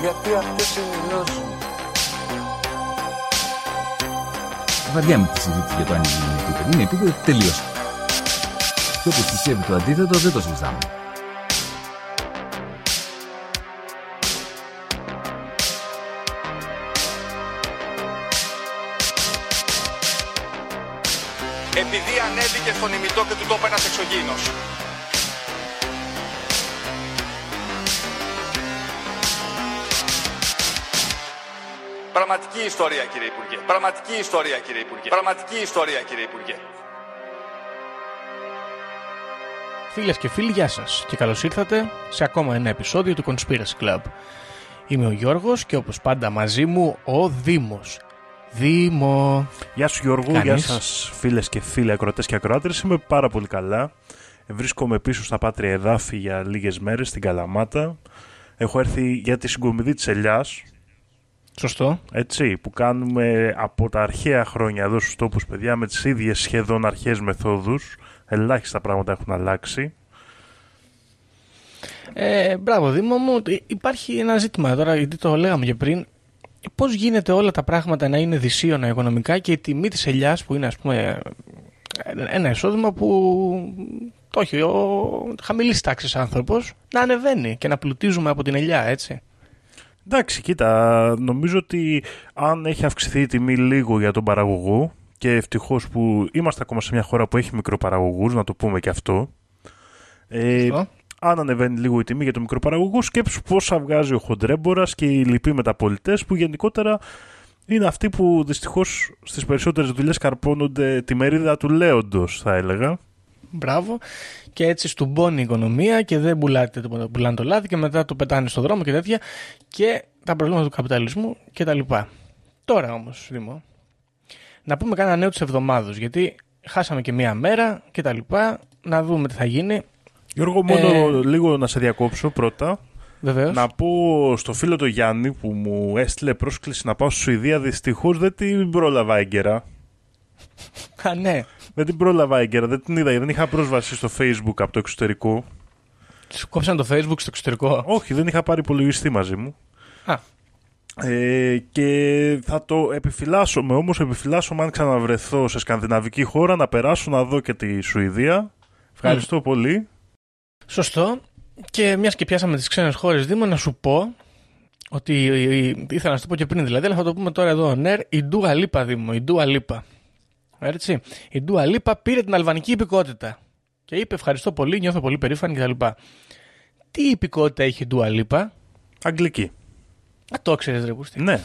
Γιατί αυτές είναι οι γνώσεις μου. Βαριά με τη συζήτηση για το αν είναι επίπεδο. Είναι επίπεδο τελείω. Και όπως πιστεύει το αντίθετο, δεν το συζητάμε. επειδή ανέβηκε στον ημιτό και του τόπου ένας εξωγήινος. Πραγματική ιστορία κύριε Υπουργέ. Πραγματική ιστορία κύριε Υπουργέ. Πραγματική ιστορία κύριε Υπουργέ. Φίλες και φίλοι, γεια σας και καλώς ήρθατε σε ακόμα ένα επεισόδιο του Conspiracy Club. Είμαι ο Γιώργος και όπως πάντα μαζί μου ο Δήμος. Δήμο. Γεια σου Γιώργο, Κάνεις; γεια σας φίλες και φίλοι ακροατές και ακροάτρες. Είμαι πάρα πολύ καλά. Βρίσκομαι πίσω στα Πάτρια Εδάφη για λίγες μέρες στην Καλαμάτα. Έχω έρθει για τη συγκομιδή της Ελιάς, Σωστό. έτσι, που κάνουμε από τα αρχαία χρόνια εδώ στους τόπους παιδιά με τις ίδιες σχεδόν αρχαίες μεθόδους. Ελάχιστα πράγματα έχουν αλλάξει. Ε, μπράβο, Δήμο μου. Ε, Υπάρχει ένα ζήτημα τώρα, γιατί το λέγαμε και πριν. Πώς γίνεται όλα τα πράγματα να είναι δυσίωνα οικονομικά και η τιμή της ελιάς που είναι, ας πούμε, ένα εισόδημα που το έχει ο χαμηλής τάξης άνθρωπος να ανεβαίνει και να πλουτίζουμε από την ελιά, έτσι. Εντάξει, κοίτα, νομίζω ότι αν έχει αυξηθεί η τιμή λίγο για τον παραγωγό και ευτυχώς που είμαστε ακόμα σε μια χώρα που έχει μικροπαραγωγούς, να το πούμε και αυτό. Ε, Σωστό. αν ανεβαίνει λίγο η τιμή για τον μικροπαραγωγό, σκέψου πόσα βγάζει ο χοντρέμπορας και οι λοιποί μεταπολιτές που γενικότερα είναι αυτοί που δυστυχώς στις περισσότερες δουλειές καρπώνονται τη μερίδα του λέοντος, θα έλεγα. Μπράβο. Και έτσι στουμπώνει η οικονομία και δεν πουλάτε, το- πουλάνε το λάδι και μετά το πετάνε στο δρόμο και τέτοια και τα προβλήματα του καπιταλισμού κτλ. Τώρα όμως, Δήμο, να πούμε κάνα νέο της εβδομάδος γιατί χάσαμε και μία μέρα κτλ. Να δούμε τι θα γίνει. Γιώργο, μόνο Ε, λίγο να σε διακόψω πρώτα. Βεβαίως. Να πω στο φίλο το Γιάννη που μου έστειλε πρόσκληση να πάω στη Σουηδία. Δυστυχώς δεν την πρόλαβα έγκαιρα. Α, ναι. Δεν την πρόλαβα έγκαιρα, δεν την είδα. Δεν είχα πρόσβαση στο Facebook από το εξωτερικό. Σου κόψαν το Facebook στο εξωτερικό; Όχι, δεν είχα πάρει υπολογιστή μαζί μου. Α. Ε, και θα το επιφυλάσσομαι όμως, επιφυλάσσομαι αν ξαναβρεθώ σε σκανδιναβική χώρα να περάσω να δω και τη Σουηδία. Ευχαριστώ πολύ. Σωστό. Και μιας και πιάσαμε τις ξένες χώρες, Δήμο, να σου πω ότι ήθελα να σου το πω και πριν δηλαδή, αλλά θα το πούμε τώρα εδώ on air. Η Ντούα Λίπα, Δήμο, η Ντούα Λίπα. Έτσι. Η Ντούα Λίπα πήρε την αλβανική υπηκότητα. Και είπε ευχαριστώ πολύ, νιώθω πολύ περήφανη κτλ. Τι υπηκότητα έχει η Ντούα Λίπα. Αγγλική. Α, το ξέρεις, ρε Κούστη. Ναι.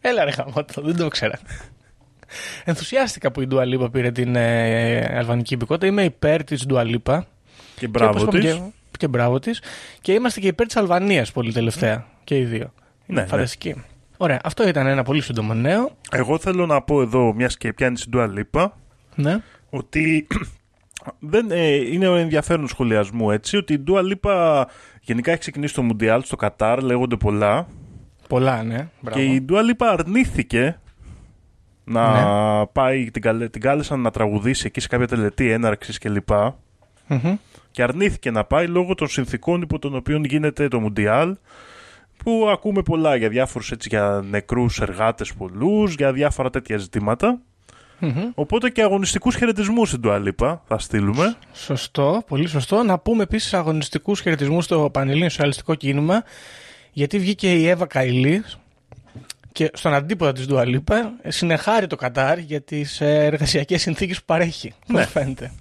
Έλα ρε χαμότο, δεν το ξέρα. Ενθουσιάστηκα που η Ντούα Λίπα πήρε την ε, αλβανική υπηκότητα. Είμαι υπέρ της Ντούα Λίπα. Και μπράβο και, όπως της. είπαμε Και, και μπράβο της. Και είμαστε και υπέρ της Αλβανίας πολύ τελευταία. Και οι δύο. Είναι Ναι, φανταστική. Ωραία, αυτό ήταν ένα πολύ σύντομο νέο. Εγώ θέλω να πω εδώ, μιας και πιάνει την Dua Lipa, Ναι. ότι δεν, ε, είναι ο ενδιαφέρον σχολιασμού έτσι, ότι η Dua Lipa γενικά έχει ξεκινήσει το Μουντιάλ στο Κατάρ, λέγονται πολλά, Πολλά, ναι. Μπράβο. και η Dua Lipa αρνήθηκε να Ναι. πάει, την, καλέ, την κάλεσαν να τραγουδήσει εκεί σε κάποια τελετή έναρξης κλπ. Μμμ. Και αρνήθηκε να πάει λόγω των συνθήκων υπό των οποίων γίνεται το Μουντιάλ που ακούμε πολλά για διάφορους έτσι, για νεκρούς εργάτες πολλούς, για διάφορα τέτοια ζητήματα. Μμμ. Οπότε και αγωνιστικούς χαιρετισμούς στην Τουαλίπα θα στείλουμε. Σωστό, πολύ σωστό. Να πούμε επίσης αγωνιστικούς χαιρετισμούς στο Πανελλήνιο Σοσιαλιστικό Κίνημα, γιατί βγήκε η Εύα Καηλή και στον αντίποδα της Ντουαλίπα συνεχάρει το Κατάρ για τις εργασιακές συνθήκες που παρέχει. Ναι. Ναι. φαίνεται.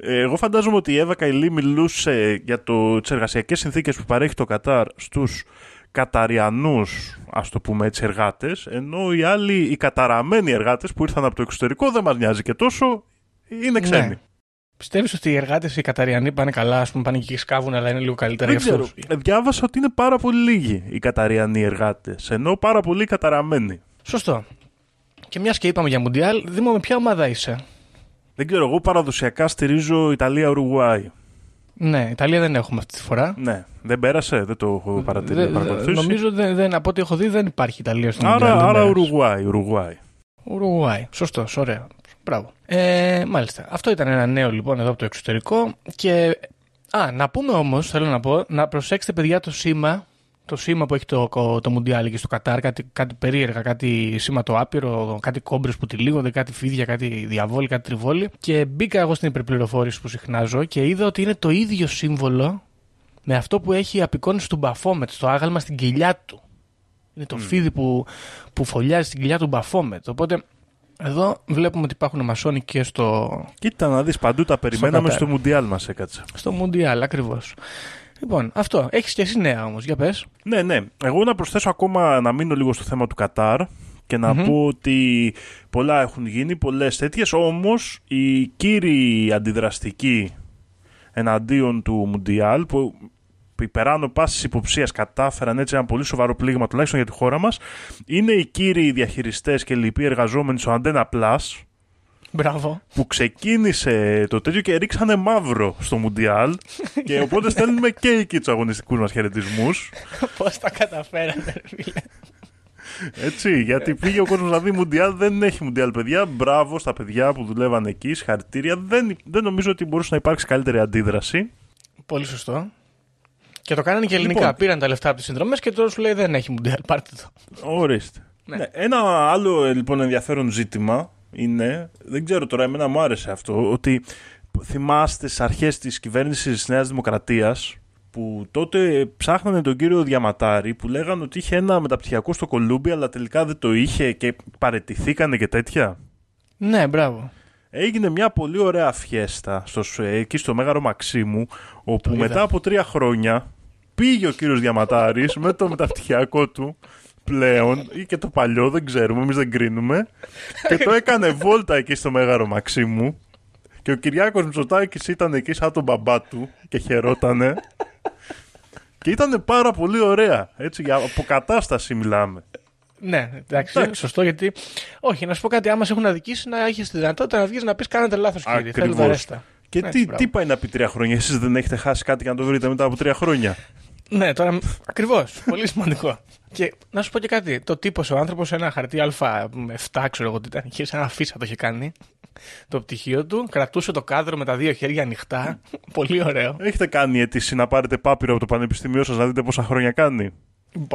Ε, Εγώ φαντάζομαι ότι η Εύα Καηλή μιλούσε για το, τις εργασιακές συνθήκες που παρέχει το Κατάρ στους Καταριανούς, ας το πούμε έτσι, εργάτες, ενώ οι άλλοι, οι καταραμένοι εργάτες που ήρθαν από το εξωτερικό δεν μας νοιάζει και τόσο, είναι ξένοι. Ναι. Πιστεύεις ότι οι εργάτες οι Καταριανοί πάνε καλά, ας πούμε, πάνε και σκάβουν, αλλά είναι λίγο καλύτερα Δεν για ξέρω. αυτούς; Ε, Διάβασα ότι είναι πάρα πολύ λίγοι οι Καταριανοί εργάτες. Ενώ πάρα πολύ καταραμένοι. Σωστό. Και μιας και είπαμε για Μουντιάλ, Δήμο, με ποια ομάδα είσαι; Δεν ξέρω, εγώ παραδοσιακά στηρίζω Ιταλία-Ουρουγουάη. Ναι, Ιταλία δεν έχουμε αυτή τη φορά. Ναι, δεν πέρασε, δεν το έχω παρατηρήσει. Δεν- παρακολουθήσει. νομίζω δεν, δεν, από ό,τι έχω δει δεν υπάρχει Ιταλία στο Άρα, Μουντιάλ. δεν άρα πέρασε. Ουρουγουάη, Ουρουγουάη. Ουρουγουάη. Σωστό, ωραία. Μπράβο. Ε, μάλιστα. Αυτό ήταν ένα νέο λοιπόν εδώ από το εξωτερικό. Και. Α, να πούμε όμως, θέλω να πω, να προσέξετε παιδιά το σήμα. Το σήμα που έχει το, το Μουντιάλ εκεί στο Κατάρ, κάτι, κάτι περίεργα, κάτι σήμα το άπειρο, κάτι κόμπρες που τυλίγονται, κάτι φίδια, κάτι διαβόλη, κάτι τριβόλη. Και μπήκα εγώ στην υπερπληροφόρηση που συχνάζω και είδα ότι είναι το ίδιο σύμβολο με αυτό που έχει η απεικόνιση του Μπαφόμετ στο άγαλμα στην κοιλιά του. Είναι το φίδι που, που φωλιάζει στην κοιλιά του Μπαφόμετ. Οπότε εδώ βλέπουμε ότι υπάρχουν μασόνοι και στο, Κοίτα να δεις παντού τα περιμέναμε Κατάρ. στο Μουντιάλ μας έκατσε. στο Μουντιάλ ακριβώς. Λοιπόν, αυτό. Έχεις και εσύ νέα όμως, για πες. Ναι, ναι. Εγώ να προσθέσω ακόμα να μείνω λίγο στο θέμα του Κατάρ και να Μμμ. πω ότι πολλά έχουν γίνει, πολλές τέτοιες. Όμως οι κύριοι αντιδραστικοί εναντίον του Μουντιάλ που υπεράνω πάσης υποψίας κατάφεραν έτσι ένα πολύ σοβαρό πλήγμα τουλάχιστον για τη χώρα μας είναι οι κύριοι διαχειριστές και λοιποί εργαζόμενοι στο Antenna Plus Μπράβο. που ξεκίνησε το τέτοιο και ρίξανε μαύρο στο Μουντιάλ και οπότε στέλνουμε και εκεί τους αγωνιστικούς μας χαιρετισμούς. Πώς τα καταφέρατε, ρε φίλε. Έτσι, γιατί πήγε ο κόσμος να δει Μουντιάλ, δεν έχει Μουντιάλ, παιδιά. Μπράβο στα παιδιά που δουλεύαν εκεί, συγχαρητήρια. Δεν, δεν νομίζω ότι μπορούσε να υπάρξει καλύτερη αντίδραση. Πολύ σωστό. Και το κάνανε και ελληνικά. Λοιπόν. Πήραν τα λεφτά από τις συνδρομές και τώρα σου λέει δεν έχει Μουντιάλ. Πάρτε το. Ορίστε. Ναι. Ναι, Ένα άλλο ε, λοιπόν ενδιαφέρον ζήτημα είναι, δεν ξέρω τώρα, εμένα μου άρεσε αυτό, ότι θυμάστε στις αρχές της κυβέρνησης της Νέας Δημοκρατίας που τότε ψάχνανε τον κύριο Διαματάρη που λέγανε ότι είχε ένα μεταπτυχιακό στο Κολούμπι αλλά τελικά δεν το είχε και παρετηθήκανε και τέτοια. Ναι, μπράβο. Έγινε μια πολύ ωραία φιέστα στο, ΣΟΕ, εκεί στο Μέγαρο Μαξίμου, όπου Το είδα. μετά από τρία χρόνια πήγε ο κύριος Διαματάρης με το μεταπτυχιακό του πλέον ή και το παλιό, δεν ξέρουμε, εμείς δεν κρίνουμε και το έκανε βόλτα εκεί στο Μέγαρο Μαξίμου και ο Κυριάκος Μητσοτάκης ήταν εκεί σαν τον μπαμπά του και χαιρότανε και ήταν πάρα πολύ ωραία, έτσι, για αποκατάσταση μιλάμε. Ναι, εντάξει, σωστό γιατί. Όχι, να σου πω κάτι. Άμα σε έχουν αδικήσει, να έχεις τη δυνατότητα να βγεις να πεις κάνετε λάθος, κύριε. Θέλω Ακριβώς. βαρέστα. Και Έτσι, τι, μπράβο. τι πάει να πει τρία χρόνια, εσείς δεν έχετε χάσει κάτι για να το βρείτε μετά από τρία χρόνια; Ναι, τώρα. Ακριβώς. Πολύ σημαντικό. Και να σου πω και κάτι. Το τύπος ο άνθρωπος ένα χαρτί Α7, ξέρω εγώ τι ήταν. Είχε σε ένα φύσα το είχε κάνει. Το πτυχίο του. Κρατούσε το κάδρο με τα δύο χέρια ανοιχτά. Πολύ ωραίο. Έχετε κάνει αίτηση να πάρετε πάπυρο από το πανεπιστήμιό σας να δείτε πόσα χρόνια κάνει;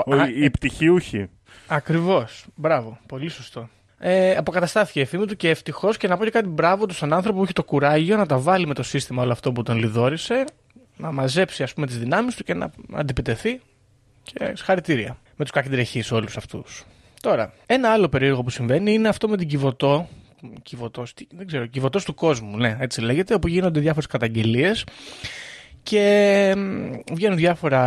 Ο, Α, οι πτυχιούχοι. Ακριβώς. Μπράβο. Πολύ σωστό. Ε, αποκαταστάθηκε η φήμη του και ευτυχώς και να πω και κάτι μπράβο του στον άνθρωπο που είχε το κουράγιο να τα βάλει με το σύστημα όλο αυτό που τον λιδόρισε, να μαζέψει ας πούμε τις δυνάμεις του και να αντιπιτεθεί. Και συγχαρητήρια με τους κακεντρεχεί όλους αυτούς. Τώρα, ένα άλλο περίεργο που συμβαίνει είναι αυτό με την Κιβωτό. Κιβωτός, τι- δεν ξέρω, Κιβωτός του κόσμου, ναι, έτσι λέγεται, όπου γίνονται διάφορες καταγγελίες και μ, βγαίνουν διάφορα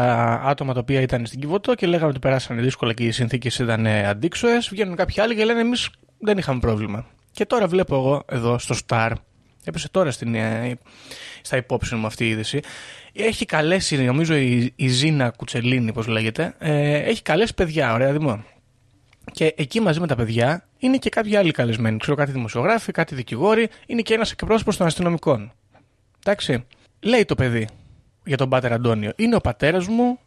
άτομα τα οποία ήταν στην Κιβωτό και λέγανε ότι περάσανε δύσκολα και οι συνθήκες ήταν αντίξωες. Βγαίνουν κάποιοι άλλοι και λένε εμείς δεν είχαμε πρόβλημα. Και τώρα βλέπω εγώ εδώ στο Star, έπεσε τώρα στην, ε, στα υπόψη μου αυτή η είδηση. Έχει καλέσει, νομίζω, η, η Ζήνα Κουτσελίνη, πώς λέγεται, ε, έχει καλέσει παιδιά, ωραία δημό. Και εκεί μαζί με τα παιδιά είναι και κάποιοι άλλοι καλεσμένοι. Ξέρω κάτι δημοσιογράφοι, κάτι δικηγόροι, είναι και ένας εκπρόσωπος των αστυνομικών. Εντάξει. Λέει το παιδί για τον πάτερ Αντώνιο. Είναι ο πατέρας μου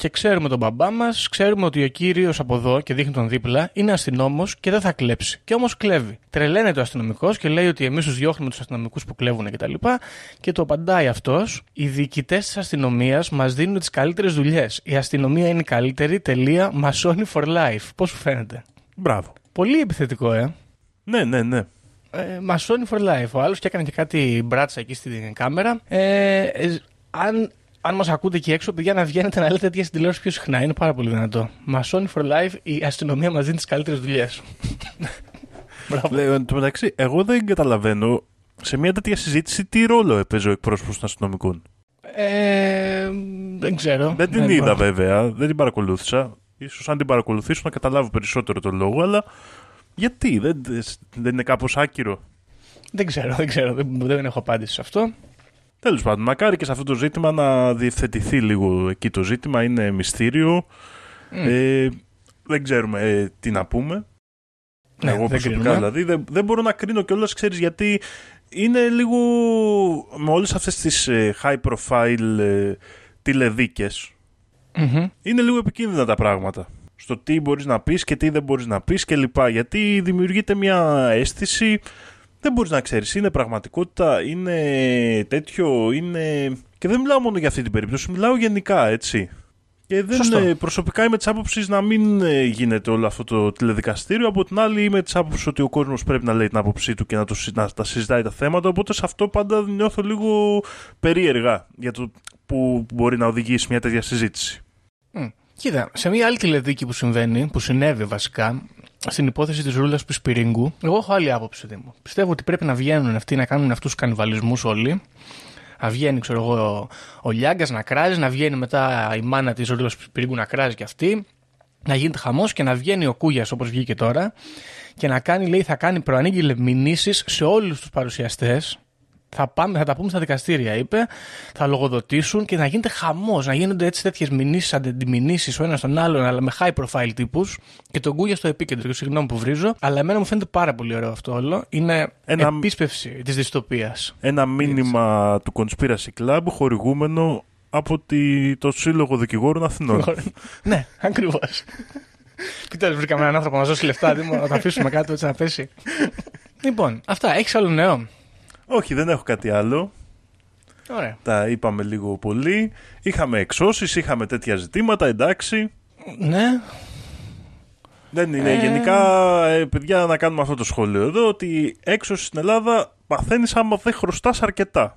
και ξέρουμε τον μπαμπά μας, ξέρουμε ότι ο κύριος από εδώ και δείχνει τον δίπλα είναι αστυνόμος και δεν θα κλέψει. Και όμως κλέβει. Τρελαίνεται ο αστυνομικός και λέει ότι εμείς τους διώχνουμε τους αστυνομικούς που κλέβουν κτλ. Και, τα λοιπά. και το απαντάει αυτός. Οι διοικητές της αστυνομίας μας δίνουν τις καλύτερες δουλειές. Η αστυνομία είναι η καλύτερη. Τελεία. Μασόνι for life. Πώς σου φαίνεται; Μπράβο. Πολύ επιθετικό, ε. Ναι, ναι, ναι. Ε, Μασόνι for life. Ο άλλος και έκανε και κάτι μπράτσα εκεί στην κάμερα. Ε, ε, αν αν μας ακούτε εκεί έξω, παιδιά, να βγαίνετε να λέτε τέτοια στην τηλεόραση πιο συχνά. Είναι πάρα πολύ δυνατό. Μασόνι for life, η αστυνομία μας δίνει τις καλύτερες δουλειές. Μπράβο. Λέω, εν τω μεταξύ, εγώ δεν καταλαβαίνω σε μια τέτοια συζήτηση τι ρόλο έπαιζε ο εκπρόσωπος των αστυνομικών. Ε, δεν ξέρω. Δεν την Ε, είδα μπορώ. βέβαια, δεν την παρακολούθησα. Ίσως αν την παρακολουθήσω να καταλάβω περισσότερο τον λόγο, αλλά γιατί, δεν, δεν είναι κάπως άκυρο. Δεν ξέρω, δεν ξέρω. Δεν, δεν έχω απάντηση σε αυτό. Τέλος πάντων, μακάρι και σε αυτό το ζήτημα να διευθετηθεί λίγο εκεί το ζήτημα. Είναι μυστήριο. Ε, δεν ξέρουμε ε, τι να πούμε. Ναι, Εγώ δεν προσωπικά κρίνουμε. δηλαδή δεν, δεν μπορώ να κρίνω κιόλας, ξέρεις, γιατί είναι λίγο με όλες αυτές τις high profile ε, τηλεδίκες Μμμ. είναι λίγο επικίνδυνα τα πράγματα. Στο τι μπορείς να πεις και τι δεν μπορείς να πεις και λοιπά. Γιατί δημιουργείται μια αίσθηση, δεν μπορείς να ξέρεις, είναι πραγματικότητα, είναι τέτοιο, είναι... Και δεν μιλάω μόνο για αυτή την περίπτωση, μιλάω γενικά, έτσι. Και δεν, Σωστό. ε, προσωπικά είμαι της άποψης να μην ε, γίνεται όλο αυτό το τηλεδικαστήριο. Από την άλλη, είμαι της άποψης ότι ο κόσμος πρέπει να λέει την άποψή του και να, το, συ- να τα συζητάει τα θέματα. Οπότε σε αυτό πάντα νιώθω λίγο περίεργα για το που μπορεί να οδηγήσει μια τέτοια συζήτηση. Μμ. Κοίτα, σε μια άλλη τηλεδίκη που συμβαίνει, που συνέβη βασικά, στην υπόθεση της Ρούλας Πισπυρίγκου, εγώ έχω άλλη άποψη. Δήμο. Πιστεύω ότι πρέπει να βγαίνουν αυτοί να κάνουν αυτούς τους κανιβαλισμούς όλοι. Να βγαίνει, ξέρω εγώ, ο, ο Λιάγκας να κράζει, να βγαίνει μετά η μάνα της Ρούλας Πισπυρίγκου να κράζει κι αυτή. Να γίνεται χαμός και να βγαίνει ο Κούγιας όπως βγήκε τώρα και να κάνει, λέει, θα κάνει προανήγγειλε μηνύσεις σε όλους τους παρουσιαστές. Θα, πάμε, θα τα πούμε στα δικαστήρια, είπε. Θα λογοδοτήσουν και να γίνεται χαμός. Να γίνονται έτσι τέτοιες μηνύσεις, αντιμηνύσεις ο ένας τον άλλον, αλλά με high profile τύπους. Και τον Κούγια στο επίκεντρο. Και συγγνώμη που βρίζω. Αλλά εμένα μου φαίνεται πάρα πολύ ωραίο αυτό όλο. Είναι Ένα- επίσπευση της δυστοπίας. Ένα μήνυμα του Conspiracy Club χορηγούμενο από τη, το Σύλλογο Δικηγόρων Αθηνών. ναι, ακριβώς. Κοιτάξτε, βρήκαμε έναν άνθρωπο να μα δώσει λεφτά. Δήμο, να το αφήσουμε κάτω έτσι να πέσει. λοιπόν, αυτά. Έχεις άλλο νέο; Όχι, δεν έχω κάτι άλλο. Ωραία. Τα είπαμε λίγο πολύ. Είχαμε εξώσεις, είχαμε τέτοια ζητήματα, εντάξει. Ναι, Δεν είναι. Ε. Γενικά, ε, παιδιά, να κάνουμε αυτό το σχόλιο εδώ, ότι έξωση στην Ελλάδα παθαίνεις άμα δεν χρωστάς αρκετά.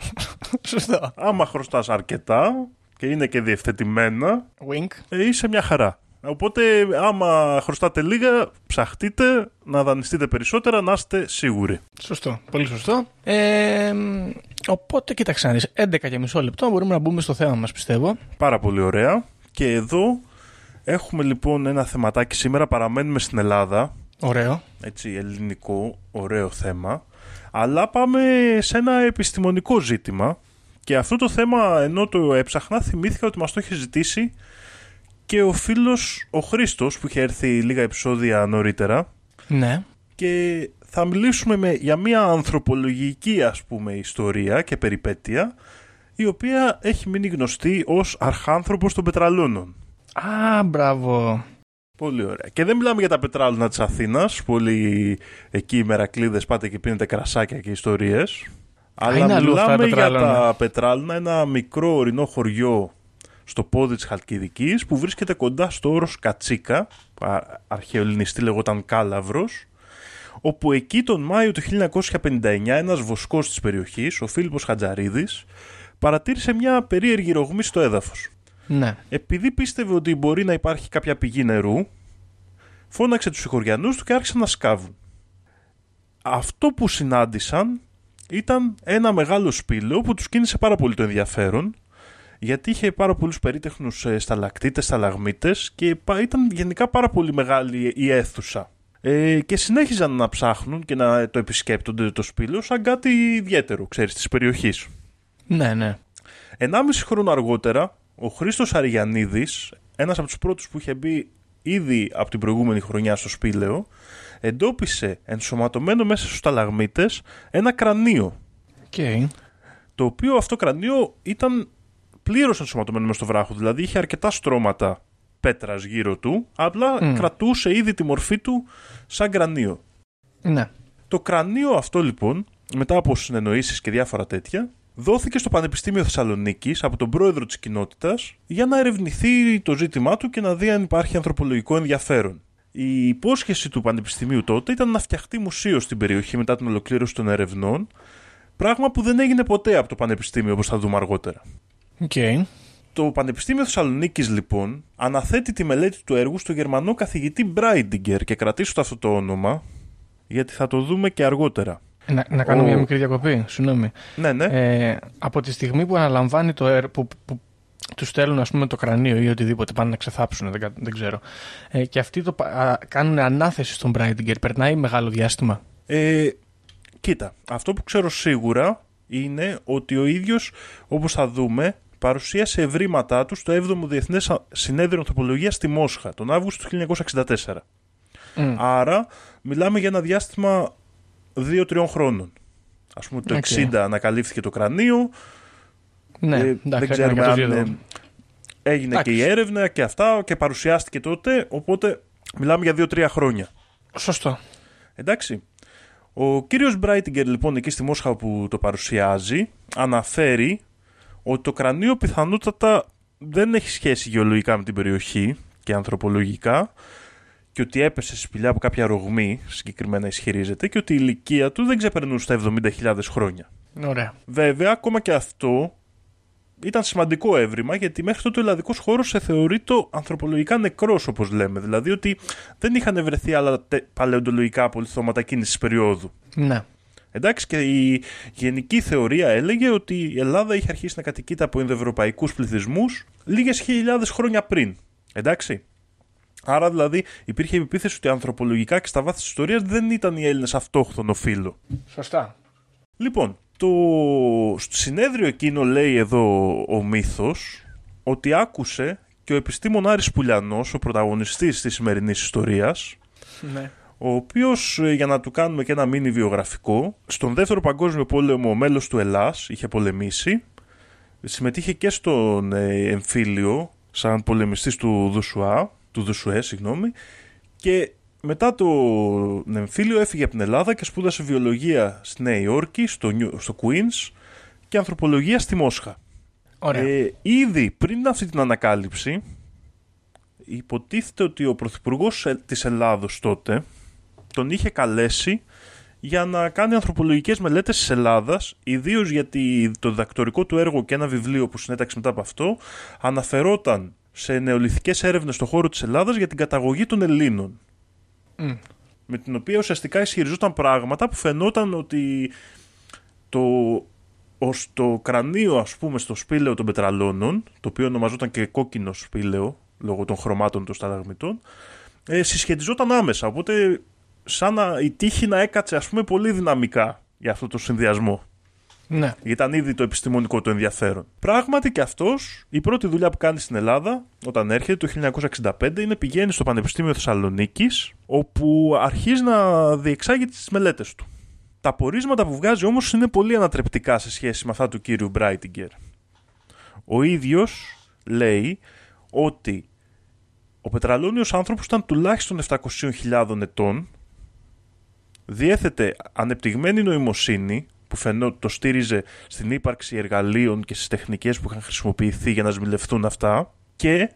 σωστό. Άμα χρωστάς αρκετά και είναι και διευθετημένα, Wink. ε, είσαι μια χαρά. Οπότε, άμα χρωστάτε λίγα, ψαχτείτε να δανειστείτε περισσότερα, να είστε σίγουροι. Σωστό. Πολύ σωστό. Ε, μ, οπότε, κοίταξε να δεις. 11 και μισό λεπτό μπορούμε να μπούμε στο θέμα μας, πιστεύω. Πάρα πολύ ωραία. Και εδώ έχουμε λοιπόν ένα θεματάκι σήμερα. Παραμένουμε στην Ελλάδα. Ωραίο. Έτσι, ελληνικό, ωραίο θέμα. Αλλά πάμε σε ένα επιστημονικό ζήτημα. Και αυτό το θέμα, ενώ το έψαχνα, θυμήθηκα ότι μας το είχε ζητήσει και ο φίλος ο Χρήστος που είχε έρθει λίγα επεισόδια νωρίτερα. Ναι. Και θα μιλήσουμε με, για μια ανθρωπολογική ας πούμε ιστορία και περιπέτεια η οποία έχει μείνει γνωστή ως αρχάνθρωπος των πετραλώνων. Α, μπράβο. Πολύ ωραία. Και δεν μιλάμε για τα πετράλωνα της Αθήνας, που όλοι εκεί οι μερακλείδες πάτε και πίνετε κρασάκια και ιστορίες. Αλλά είναι αλλού αυτά τα μιλάμε για πετράλωνα. τα πετράλωνα, ένα μικρό ορεινό χωριό στο πόδι της Χαλκιδικής που βρίσκεται κοντά στο όρος Κατσίκα, α- αρχαιοελληνιστή λεγόταν Κάλαβρος, όπου εκεί τον Μάιο του 1959 ένας βοσκός της περιοχής, ο Φίλιππος Χατζαρίδης, παρατήρησε μια περίεργη ρογμή στο έδαφος. Ναι. Επειδή πίστευε ότι μπορεί να υπάρχει κάποια πηγή νερού, φώναξε τους συγχωριανούς του και άρχισαν να σκάβουν. Αυτό που συνάντησαν ήταν ένα μεγάλο σπήλαιο που τους κίνησε πάρα πολύ το ενδιαφέρον γιατί είχε πάρα πολλούς περίτεχνους ε, σταλακτήτες, σταλαγμίτες και πα- ήταν γενικά πάρα πολύ μεγάλη η αίθουσα. Ε, και συνέχιζαν να ψάχνουν και να το επισκέπτονται το σπήλαιο σαν κάτι ιδιαίτερο, ξέρεις, της περιοχής. Ναι, ναι. Ενάμιση χρόνο αργότερα, ο Χρήστος Αριανίδης, ένας από τους πρώτους που είχε μπει ήδη από την προηγούμενη χρονιά στο σπήλαιο, εντόπισε ενσωματωμένο μέσα στους σταλαγμίτες ένα κρανίο, Οκ. το οποίο αυτό κρανίο ήταν πλήρως ενσωματωμένο μέσα στο βράχο, δηλαδή είχε αρκετά στρώματα πέτρας γύρω του, απλά Μμ. κρατούσε ήδη τη μορφή του σαν κρανίο. Ναι. Το κρανίο αυτό λοιπόν, μετά από συνεννοήσεις και διάφορα τέτοια, δόθηκε στο Πανεπιστήμιο Θεσσαλονίκης από τον πρόεδρο της κοινότητας για να ερευνηθεί το ζήτημά του και να δει αν υπάρχει ανθρωπολογικό ενδιαφέρον. Η υπόσχεση του Πανεπιστημίου τότε ήταν να φτιαχτεί μουσείο στην περιοχή μετά την ολοκλήρωση των ερευνών, πράγμα που δεν έγινε ποτέ από το Πανεπιστήμιο όπως θα δούμε αργότερα. Οκ. Το Πανεπιστήμιο Θεσσαλονίκης λοιπόν αναθέτει τη μελέτη του έργου στο γερμανό καθηγητή Μπράιτινγκερ και κράτησέ το αυτό το όνομα γιατί θα το δούμε και αργότερα. Να, να κάνω Ο- μια μικρή διακοπή. Συγγνώμη. Ναι, ναι. Ε, από τη στιγμή που αναλαμβάνει το έργο, που, που τους στέλνουν ας πούμε το κρανίο ή οτιδήποτε πάνε να ξεθάψουν, δεν, κα- δεν ξέρω. Ε, και αυτοί το, πα- α, κάνουν ανάθεση στον Μπράιντιγκερ. Περνάει μεγάλο διάστημα. Ε, Κοίτα, αυτό που ξέρω σίγουρα είναι ότι ο ίδιος, όπως θα δούμε, παρουσίασε ευρήματά του στο 7ο Διεθνές Συνέδριο Ανθρωπολογίας στη Μόσχα τον Αύγουστο του 1964. Μμ. Άρα μιλάμε για ένα διάστημα 2-3 χρόνων. Ας πούμε το Οκ. 60 ανακαλύφθηκε το κρανίο, Ναι, ε, εντάξει, δεν έκανε ξέρουμε και το αν δύο. ε, έγινε Εντάξει. και η έρευνα και αυτά και παρουσιάστηκε τότε, οπότε μιλάμε για 2-3 χρόνια. Σωστό. Εντάξει. Ο κύριος Μπράιτινγκερ λοιπόν εκεί στη Μόσχα που το παρουσιάζει αναφέρει ότι το κρανίο πιθανότατα δεν έχει σχέση γεωλογικά με την περιοχή και ανθρωπολογικά και ότι έπεσε σε σπηλιά από κάποια ρογμή, συγκεκριμένα ισχυρίζεται, και ότι η ηλικία του δεν ξεπερνούσε τα 70.000 χρόνια. Ωραία. Βέβαια, ακόμα και αυτό ήταν σημαντικό έβριμα γιατί μέχρι τότε ο ελλαδικός χώρος θεωρεί το ανθρωπολογικά νεκρός, όπως λέμε. Δηλαδή ότι δεν είχαν βρεθεί άλλα τε- παλαιοντολογικά απολυθώματα εκείνης της περίοδου. Ναι. Εντάξει, και η γενική θεωρία έλεγε ότι η Ελλάδα είχε αρχίσει να κατοικείται από ενδοευρωπαϊκούς πληθυσμούς λίγες χιλιάδες χρόνια πριν. Εντάξει. Άρα δηλαδή υπήρχε η επίθεση ότι ανθρωπολογικά και στα βάθη της ιστορίας δεν ήταν οι Έλληνες αυτόχθονο φύλλο. Σωστά. Λοιπόν, το στο συνέδριο εκείνο λέει εδώ ο μύθος ότι άκουσε και ο επιστήμον Άρης Πουλιανός, ο πρωταγωνιστής της σημερινής ιστορίας, Ναι. Ο οποίος, ε, για να του κάνουμε και ένα μίνι βιογραφικό, στον δεύτερο παγκόσμιο πόλεμο μέλος του Ελλάς, είχε πολεμήσει, συμμετείχε και στον ε, εμφύλιο, σαν πολεμιστής του Δουσουά, του Δουσουέ, συγγνώμη, και μετά το εμφύλιο έφυγε από την Ελλάδα και σπούδασε βιολογία στη Νέα Υόρκη, στο, Νιου- στο Queens και ανθρωπολογία στη Μόσχα. Ωραία. Ε, ήδη πριν αυτή την ανακάλυψη, υποτίθεται ότι ο Πρωθυπουργός της Ελλάδος τότε τον είχε καλέσει για να κάνει ανθρωπολογικές μελέτες της Ελλάδας, ιδίως γιατί το διδακτορικό του έργο και ένα βιβλίο που συνέταξε μετά από αυτό αναφερόταν σε νεολιθικές έρευνες στον χώρο της Ελλάδας για την καταγωγή των Ελλήνων. Μμ. Με την οποία ουσιαστικά ισχυριζόταν πράγματα που φαινόταν ότι το, ως το κρανίο ας πούμε στο σπήλαιο των πετραλώνων, το οποίο ονομαζόταν και κόκκινο σπήλαιο λόγω των χρωμάτων των σταλαγμιτών, ε, συσχετιζόταν άμεσα. Οπότε σαν να, η τύχη να έκατσε ας πούμε πολύ δυναμικά για αυτό το συνδυασμό. Ναι. Ήταν ήδη το επιστημονικό του ενδιαφέρον. Πράγματι και αυτός, η πρώτη δουλειά που κάνει στην Ελλάδα, όταν έρχεται το 1965, είναι πηγαίνει στο Πανεπιστήμιο Θεσσαλονίκης, όπου αρχίζει να διεξάγει τις μελέτες του. Τα πορίσματα που βγάζει όμως είναι πολύ ανατρεπτικά σε σχέση με αυτά του κύριου Μπράιτιγκερ. Ο ίδιος λέει ότι ο πετραλώνιος άνθρωπος ήταν τουλάχιστον 700.000 ετών, διέθετε ανεπτυγμένη νοημοσύνη που φαινόταν το στήριζε στην ύπαρξη εργαλείων και στις τεχνικές που είχαν χρησιμοποιηθεί για να σμιλευτούν αυτά και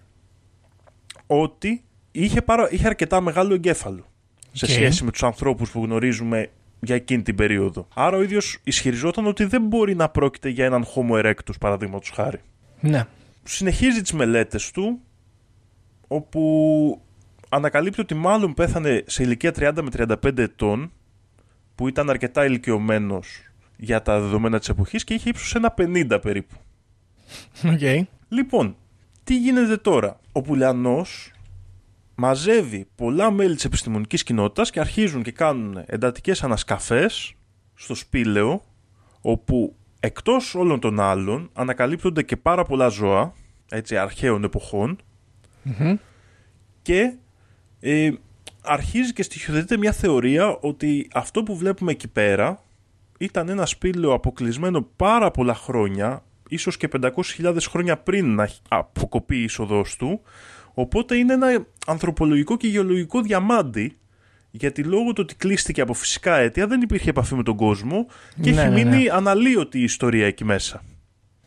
ότι είχε, πάρα, είχε αρκετά μεγάλο εγκέφαλο σε Οκ. σχέση με τους ανθρώπους που γνωρίζουμε για εκείνη την περίοδο. Άρα ο ίδιος ισχυριζόταν ότι δεν μπορεί να πρόκειται για έναν Homo erectus παραδείγματος χάρη. Ναι. Συνεχίζει τις μελέτες του όπου ανακαλύπτει ότι μάλλον πέθανε σε ηλικία 30 με 35 ετών που ήταν αρκετά ηλικιωμένος για τα δεδομένα της εποχής και είχε ύψος ένα 50 περίπου. Οκ. Λοιπόν, τι γίνεται τώρα; Ο Πουλιανός μαζεύει πολλά μέλη της επιστημονικής κοινότητας και αρχίζουν και κάνουν εντατικές ανασκαφές στο σπήλαιο όπου εκτός όλων των άλλων ανακαλύπτονται και πάρα πολλά ζώα έτσι αρχαίων εποχών Μμμ. και ε, αρχίζει και στοιχειοθετείται μια θεωρία ότι αυτό που βλέπουμε εκεί πέρα ήταν ένα σπήλαιο αποκλεισμένο πάρα πολλά χρόνια, ίσως και 500.000 χρόνια πριν να έχει αποκοπεί η είσοδός του, οπότε είναι ένα ανθρωπολογικό και γεωλογικό διαμάντι, γιατί λόγω του ότι κλείστηκε από φυσικά αίτια δεν υπήρχε επαφή με τον κόσμο και Ναι, έχει ναι, ναι. μείνει αναλλοίωτη η ιστορία εκεί μέσα.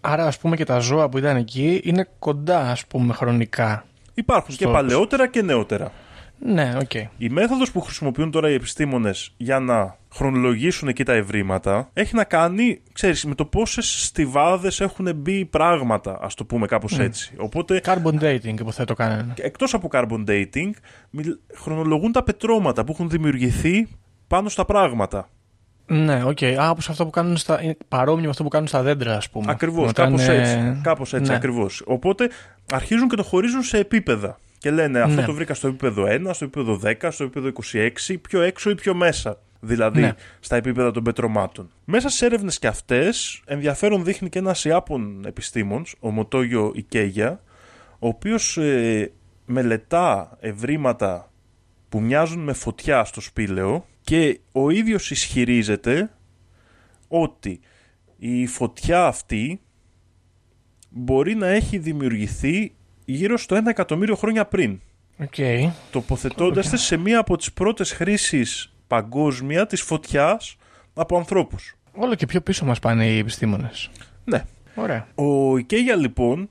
Άρα, ας πούμε, και τα ζώα που ήταν εκεί είναι κοντά, ας πούμε, χρονικά. Υπάρχουν και Στο- παλαιότερα και νεότερα. Ναι, οκ. Η μέθοδος που χρησιμοποιούν τώρα οι επιστήμονες για να χρονολογήσουν εκεί τα ευρήματα έχει να κάνει, ξέρεις, με το πόσες στιβάδες έχουν μπει πράγματα, ας το πούμε κάπως έτσι. Οπότε, Carbon dating, υποθέτω κάνανε. εκτός από carbon dating, μιλ- χρονολογούν τα πετρώματα που έχουν δημιουργηθεί πάνω στα πράγματα. Ναι, οκ. Α, όπως αυτό που κάνουν στα. είναι παρόμοιο με αυτό που κάνουν στα δέντρα, ας πούμε. Ακριβώς, Όταν, κάπως ε, έτσι. Κάπως έτσι ναι. ακριβώς. Οπότε αρχίζουν και το χωρίζουν σε επίπεδα. Και λένε αυτό Ναι. το βρήκα στο επίπεδο 1, στο επίπεδο 10, στο επίπεδο 26, πιο έξω ή πιο μέσα. δηλαδή Ναι. στα επίπεδα των πετρωμάτων. Μέσα στις έρευνες και αυτές, ενδιαφέρον δείχνει και ένας Ιάπων επιστήμων, ο Μοτόγιο Ικέγια, ο οποίος μελετά ευρήματα που μοιάζουν με φωτιά στο σπήλαιο και ο ίδιος ισχυρίζεται ότι η φωτιά αυτή μπορεί να έχει δημιουργηθεί γύρω στο 1 εκατομμύριο χρόνια πριν Οκ. τοποθετώντας τη σε μία από τις πρώτες χρήσεις παγκόσμια της φωτιάς από ανθρώπους. Όλο και πιο πίσω μας πάνε οι επιστήμονες. Ναι. Ωραία. Ο Ικέγια λοιπόν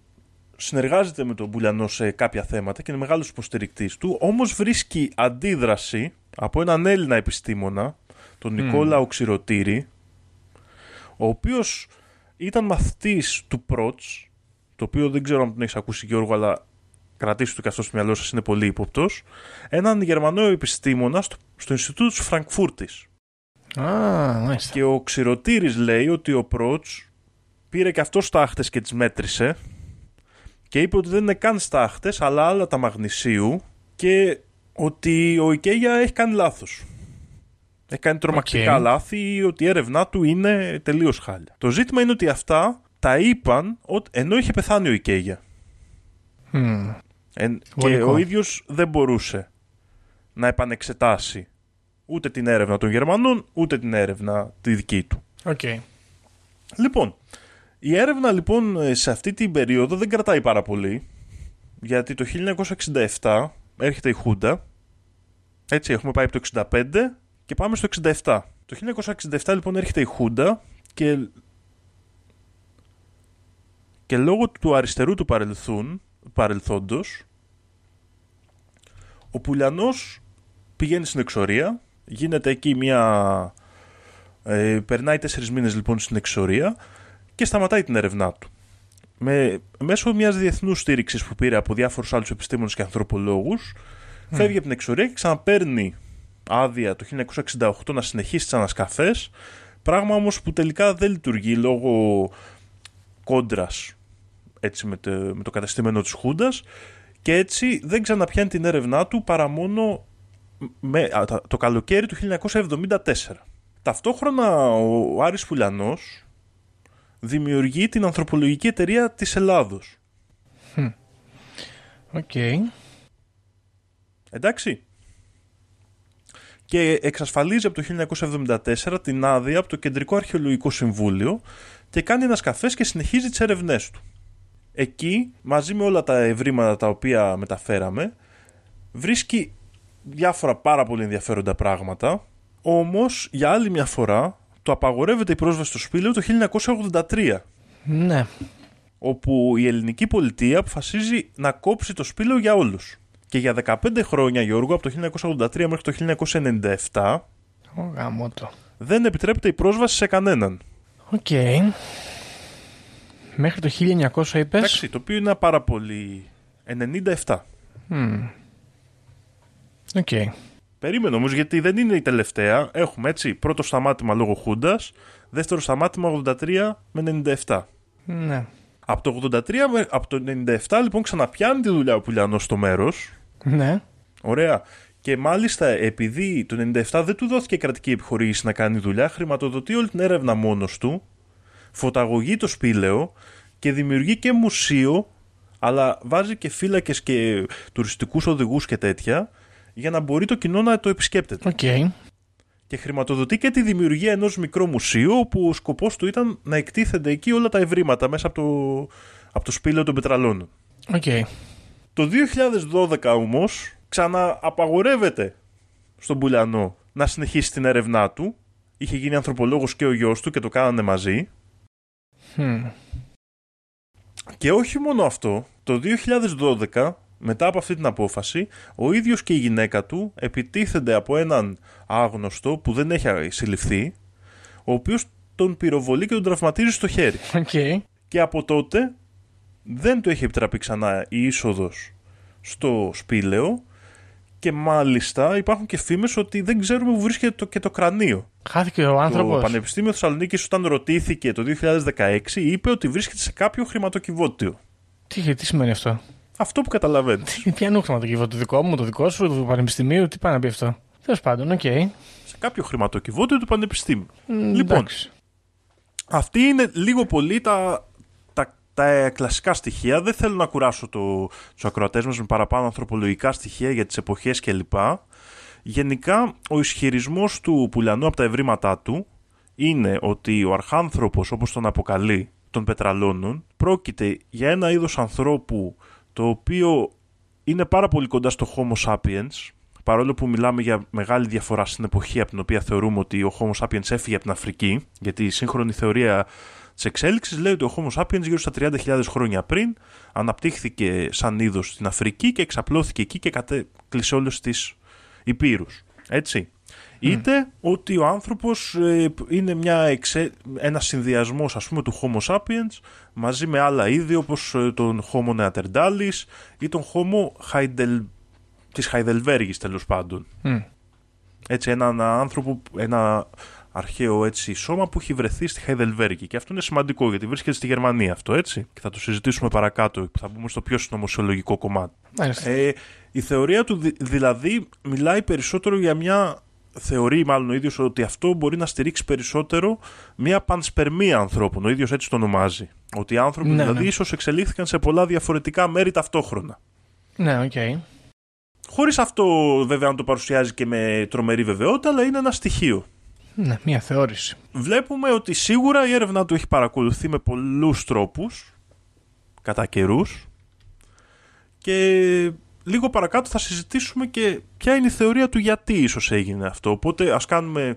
συνεργάζεται με τον Μπουλιανό σε κάποια θέματα και είναι μεγάλος υποστηρικτής του, όμως βρίσκει αντίδραση από έναν Έλληνα επιστήμονα, τον Νικόλα Οξυρωτήρη, ο οποίος ήταν μαθητής του Πρότς, το οποίο δεν ξέρω αν τον έχεις ακούσει Γιώργο, αλλά κρατήστε το και αυτό στο μυαλό σας, είναι πολύ ύποπτος, έναν Γερμανό επιστήμονα στο, στο Ινστιτούτο της Φραγκφούρτης. Α, μάλιστα. Και ο Ξηροτήρης λέει ότι ο Πρότς πήρε και αυτό στάχτες και τις μέτρησε και είπε ότι δεν είναι καν στάχτες αλλά άλατα μαγνησίου και ότι ο Ικέγια έχει κάνει λάθος. Έχει κάνει τρομακτικά Οκ. λάθη ή ότι η έρευνά του είναι τελείως χάλια. Το ζήτημα είναι ότι αυτά τα είπαν ότι- ενώ είχε πεθάνει ο Ικέγια. Μμμ. Εν- και Βολικό. ο ίδιος δεν μπορούσε να επανεξετάσει ούτε την έρευνα των Γερμανών ούτε την έρευνα τη δική του. Οκ. Λοιπόν, η έρευνα λοιπόν ε, σε αυτή την περίοδο δεν κρατάει πάρα πολύ γιατί το 1967 έρχεται η Χούντα έτσι έχουμε πάει από το 65 και πάμε στο 67 το 1967 λοιπόν έρχεται η Χούντα και και λόγω του αριστερού του παρελθόντος, παρελθόντος ο Πουλιανός πηγαίνει στην εξορία γίνεται εκεί μια ε, περνάει τέσσερις μήνες λοιπόν στην εξορία και σταματάει την έρευνά του. Με, μέσω μιας διεθνούς στήριξης που πήρε από διάφορους άλλους επιστήμονες και ανθρωπολόγους, φεύγει από την εξορία και ξαναπαίρνει άδεια το 1968 να συνεχίσει τις ανασκαφές. Πράγμα όμως που τελικά δεν λειτουργεί λόγω κόντρας έτσι με το, με το κατεστημένο της Χούντας και έτσι δεν ξαναπιάνει την έρευνά του παρά μόνο με, α, τα- το καλοκαίρι του 1974. Ταυτόχρονα ο Άρης Πουλιανός δημιουργεί την ανθρωπολογική εταιρεία της Ελλάδος. Οκ. Εντάξει. Και εξασφαλίζει από το 1974 την άδεια από το Κεντρικό Αρχαιολογικό Συμβούλιο και κάνει ανασκαφές και συνεχίζει τις έρευνές του. Εκεί, μαζί με όλα τα ευρήματα τα οποία μεταφέραμε, βρίσκει διάφορα πάρα πολύ ενδιαφέροντα πράγματα, όμως για άλλη μια φορά το απαγορεύεται η πρόσβαση στο σπήλαιο το 1983 Ναι. όπου η ελληνική πολιτεία αποφασίζει να κόψει το σπήλαιο για όλους. Και για 15 χρόνια, Γιώργο, από το 1983 μέχρι το 1997, Ω γαμώτο. δεν επιτρέπεται η πρόσβαση σε κανέναν. Οκ. Μέχρι το 1900 είπες; Εντάξει, το οποίο είναι πάρα πολύ... 97. Μμμ. Οκ. Περίμενε όμως γιατί δεν είναι η τελευταία. Έχουμε έτσι πρώτο σταμάτημα λόγω Χούντας, δεύτερο σταμάτημα 83 με 97. Ναι. Από το 83 με- από το 97 λοιπόν ξαναπιάνει τη δουλειά ο Πουλιανός στο μέρος Ναι. Ωραία. Και μάλιστα επειδή το 97 δεν του δόθηκε κρατική επιχορήγηση να κάνει δουλειά, χρηματοδοτεί όλη την έρευνα μόνος του, φωταγωγεί το σπήλαιο και δημιουργεί και μουσείο, αλλά βάζει και φύλακες και τουριστικούς οδηγούς και τέτοια, για να μπορεί το κοινό να το επισκέπτεται. Οκ. Και χρηματοδοτεί και τη δημιουργία ενός μικρού μουσείου, όπου ο σκοπός του ήταν να εκτίθενται εκεί όλα τα ευρήματα μέσα από το, από το σπήλαιο των Πετραλώνων. Οκ. Το 2012 όμως ξανααπαγορεύεται στον Πουλιανό να συνεχίσει την έρευνά του. Είχε γίνει ανθρωπολόγος και ο γιος του και το κάνανε μαζί. Μμ. Και όχι μόνο αυτό, το 2012 μετά από αυτή την απόφαση, ο ίδιος και η γυναίκα του επιτίθενται από έναν άγνωστο που δεν έχει συλληφθεί, ο οποίος τον πυροβολεί και τον τραυματίζει στο χέρι. Οκ. Και από τότε δεν του έχει επιτραπεί ξανά η είσοδος στο σπήλαιο και μάλιστα υπάρχουν και φήμες ότι δεν ξέρουμε που βρίσκεται το, και το κρανίο. Χάθηκε ο Το άνθρωπος. Πανεπιστήμιο Θεσσαλονίκης, όταν ρωτήθηκε το 2016, είπε ότι βρίσκεται σε κάποιο χρηματοκιβώτιο. Τι, τι σημαίνει αυτό; Αυτό που καταλαβαίνεις. Τι, τι εννοεί χρηματοκιβώτιο, το δικό μου, το δικό σου, του πανεπιστημίου, τι πάει να πει αυτό; Τέλος πάντων, οκ. σε κάποιο χρηματοκιβώτιο του πανεπιστήμιου. Μ, λοιπόν, εντάξει. αυτή είναι λίγο πολύ τα, τα, τα ε, κλασικά στοιχεία. Δεν θέλω να κουράσω το, τους ακροατές μας με παραπάνω ανθρωπολογικά στοιχεία για τις εποχές κλπ. Γενικά, ο ισχυρισμός του Πουλιανού από τα ευρήματά του είναι ότι ο αρχάνθρωπος, όπως τον αποκαλεί, των Πετραλώνων, πρόκειται για ένα είδος ανθρώπου το οποίο είναι πάρα πολύ κοντά στο Homo sapiens, παρόλο που μιλάμε για μεγάλη διαφορά στην εποχή από την οποία θεωρούμε ότι ο Homo sapiens έφυγε από την Αφρική, γιατί η σύγχρονη θεωρία της εξέλιξης λέει ότι ο Homo sapiens γύρω στα 30.000 χρόνια πριν αναπτύχθηκε σαν είδος στην Αφρική και εξαπλώθηκε εκεί και κατέκλυσε όλες τις υπήρους. Έτσι. Είτε ότι ο άνθρωπος ε, είναι μια εξε... ένας συνδυασμός ας πούμε του Homo sapiens μαζί με άλλα είδη όπως ε, τον Homo neanderthalis ή τον Homo Heidel... της Heidelbergης τέλος πάντων. Μμ. Έτσι έναν άνθρωπο, ένα αρχαίο έτσι, σώμα που έχει βρεθεί στη Heidelberg και αυτό είναι σημαντικό γιατί βρίσκεται στη Γερμανία αυτό έτσι και θα το συζητήσουμε παρακάτω που θα μπούμε στο πιο συνωμοσιολογικό κομμάτι. Μάλιστα. Ε, η θεωρία του δη- δηλαδή μιλάει περισσότερο για μια θεωρεί μάλλον ο ίδιος ότι αυτό μπορεί να στηρίξει περισσότερο μια πανσπερμία ανθρώπων. Ο ίδιος έτσι το ονομάζει. Ότι οι άνθρωποι Ναι, δηλαδή ναι. ίσως εξελίχθηκαν σε πολλά διαφορετικά μέρη ταυτόχρονα. Ναι, οκ. Χωρίς αυτό βέβαια να το παρουσιάζει και με τρομερή βεβαιότητα, αλλά είναι ένα στοιχείο. Ναι, μια θεώρηση. Βλέπουμε ότι σίγουρα η έρευνα του έχει παρακωλυθεί με πολλούς τρόπους, κατά καιρούς. και λίγο παρακάτω θα συζητήσουμε και ποια είναι η θεωρία του γιατί ίσως έγινε αυτό. Οπότε ας κάνουμε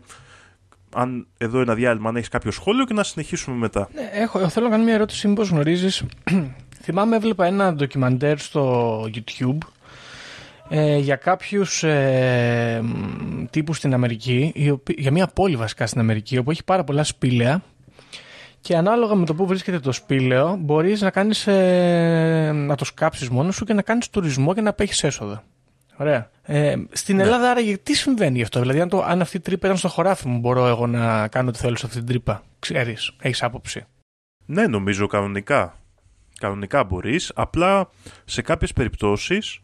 αν εδώ ένα διάλειμμα, αν έχεις κάποιο σχόλιο και να συνεχίσουμε μετά. Ναι, έχω, θέλω να κάνω μια ερώτηση, μήπως γνωρίζεις. Θυμάμαι έβλεπα ένα ντοκιμαντέρ στο YouTube ε, για κάποιους ε, μ, τύπους στην Αμερική, οι οποίοι- για μια πόλη βασικά στην Αμερική, όπου έχει πάρα πολλά σπήλαια και ανάλογα με το που βρίσκεται το σπήλαιο μπορείς να, κάνεις, ε, να το σκάψεις μόνος σου και να κάνεις τουρισμό και να παίχεις έσοδα. Ωραία. Ε, στην Ελλάδα άραγε τι συμβαίνει γι' αυτό. Δηλαδή αν, το, αν αυτή η τρύπα ήταν στο χωράφι μου μπορώ εγώ να κάνω ό,τι θέλω σε αυτή την τρύπα. Ξέρεις, έχεις άποψη. Ναι, νομίζω κανονικά. Κανονικά μπορείς. Απλά σε κάποιες περιπτώσεις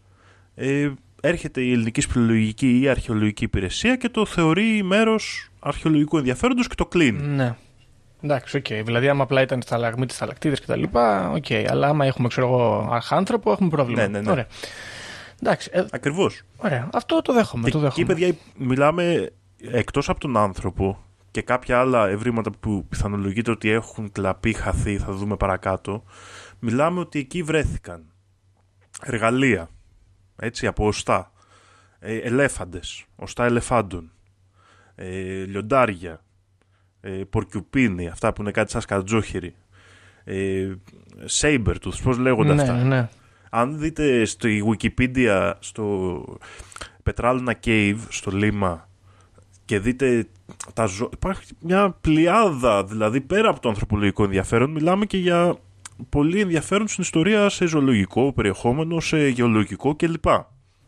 ε, έρχεται η ελληνική σπηλαιολογική ή αρχαιολογική υπηρεσία και το θεωρεί μέρος αρχαιολογικού ενδιαφέροντος και το κλείνει. Ναι. Εντάξει, οκ. Δηλαδή, άμα απλά ήταν σταλαγμίτες, σταλακτίτες κτλ. Οκ. Αλλά άμα έχουμε, ξέρω εγώ, αρχάνθρωπο, έχουμε πρόβλημα. Ναι, ναι, ναι. Ωραία. Εντάξει, ε, Ακριβώς. ωραία. Αυτό το δέχομαι. Και το εκεί, δέχομαι. παιδιά, μιλάμε εκτός από τον άνθρωπο και κάποια άλλα ευρήματα που πιθανολογείται ότι έχουν κλαπεί, χαθεί, θα δούμε παρακάτω, μιλάμε ότι εκεί βρέθηκαν εργαλεία, έτσι, από οστά, ε, ελέφαντες, οστά ελεφάντων, ε, λιοντάρια, ε, πορκιουπίνι, αυτά που είναι κάτι σαν σκατζόχυρι, ε, saber-tooth, πώς λέγονται ναι, αυτά; ναι. Αν δείτε στη Wikipedia, στο Πετράλωνα Cave, στο Λίμα, και δείτε τα ζώα, υπάρχει μια πλειάδα, δηλαδή πέρα από το ανθρωπολογικό ενδιαφέρον, μιλάμε και για πολύ ενδιαφέρον στην ιστορία σε ζωολογικό περιεχόμενο, σε γεωλογικό κλπ.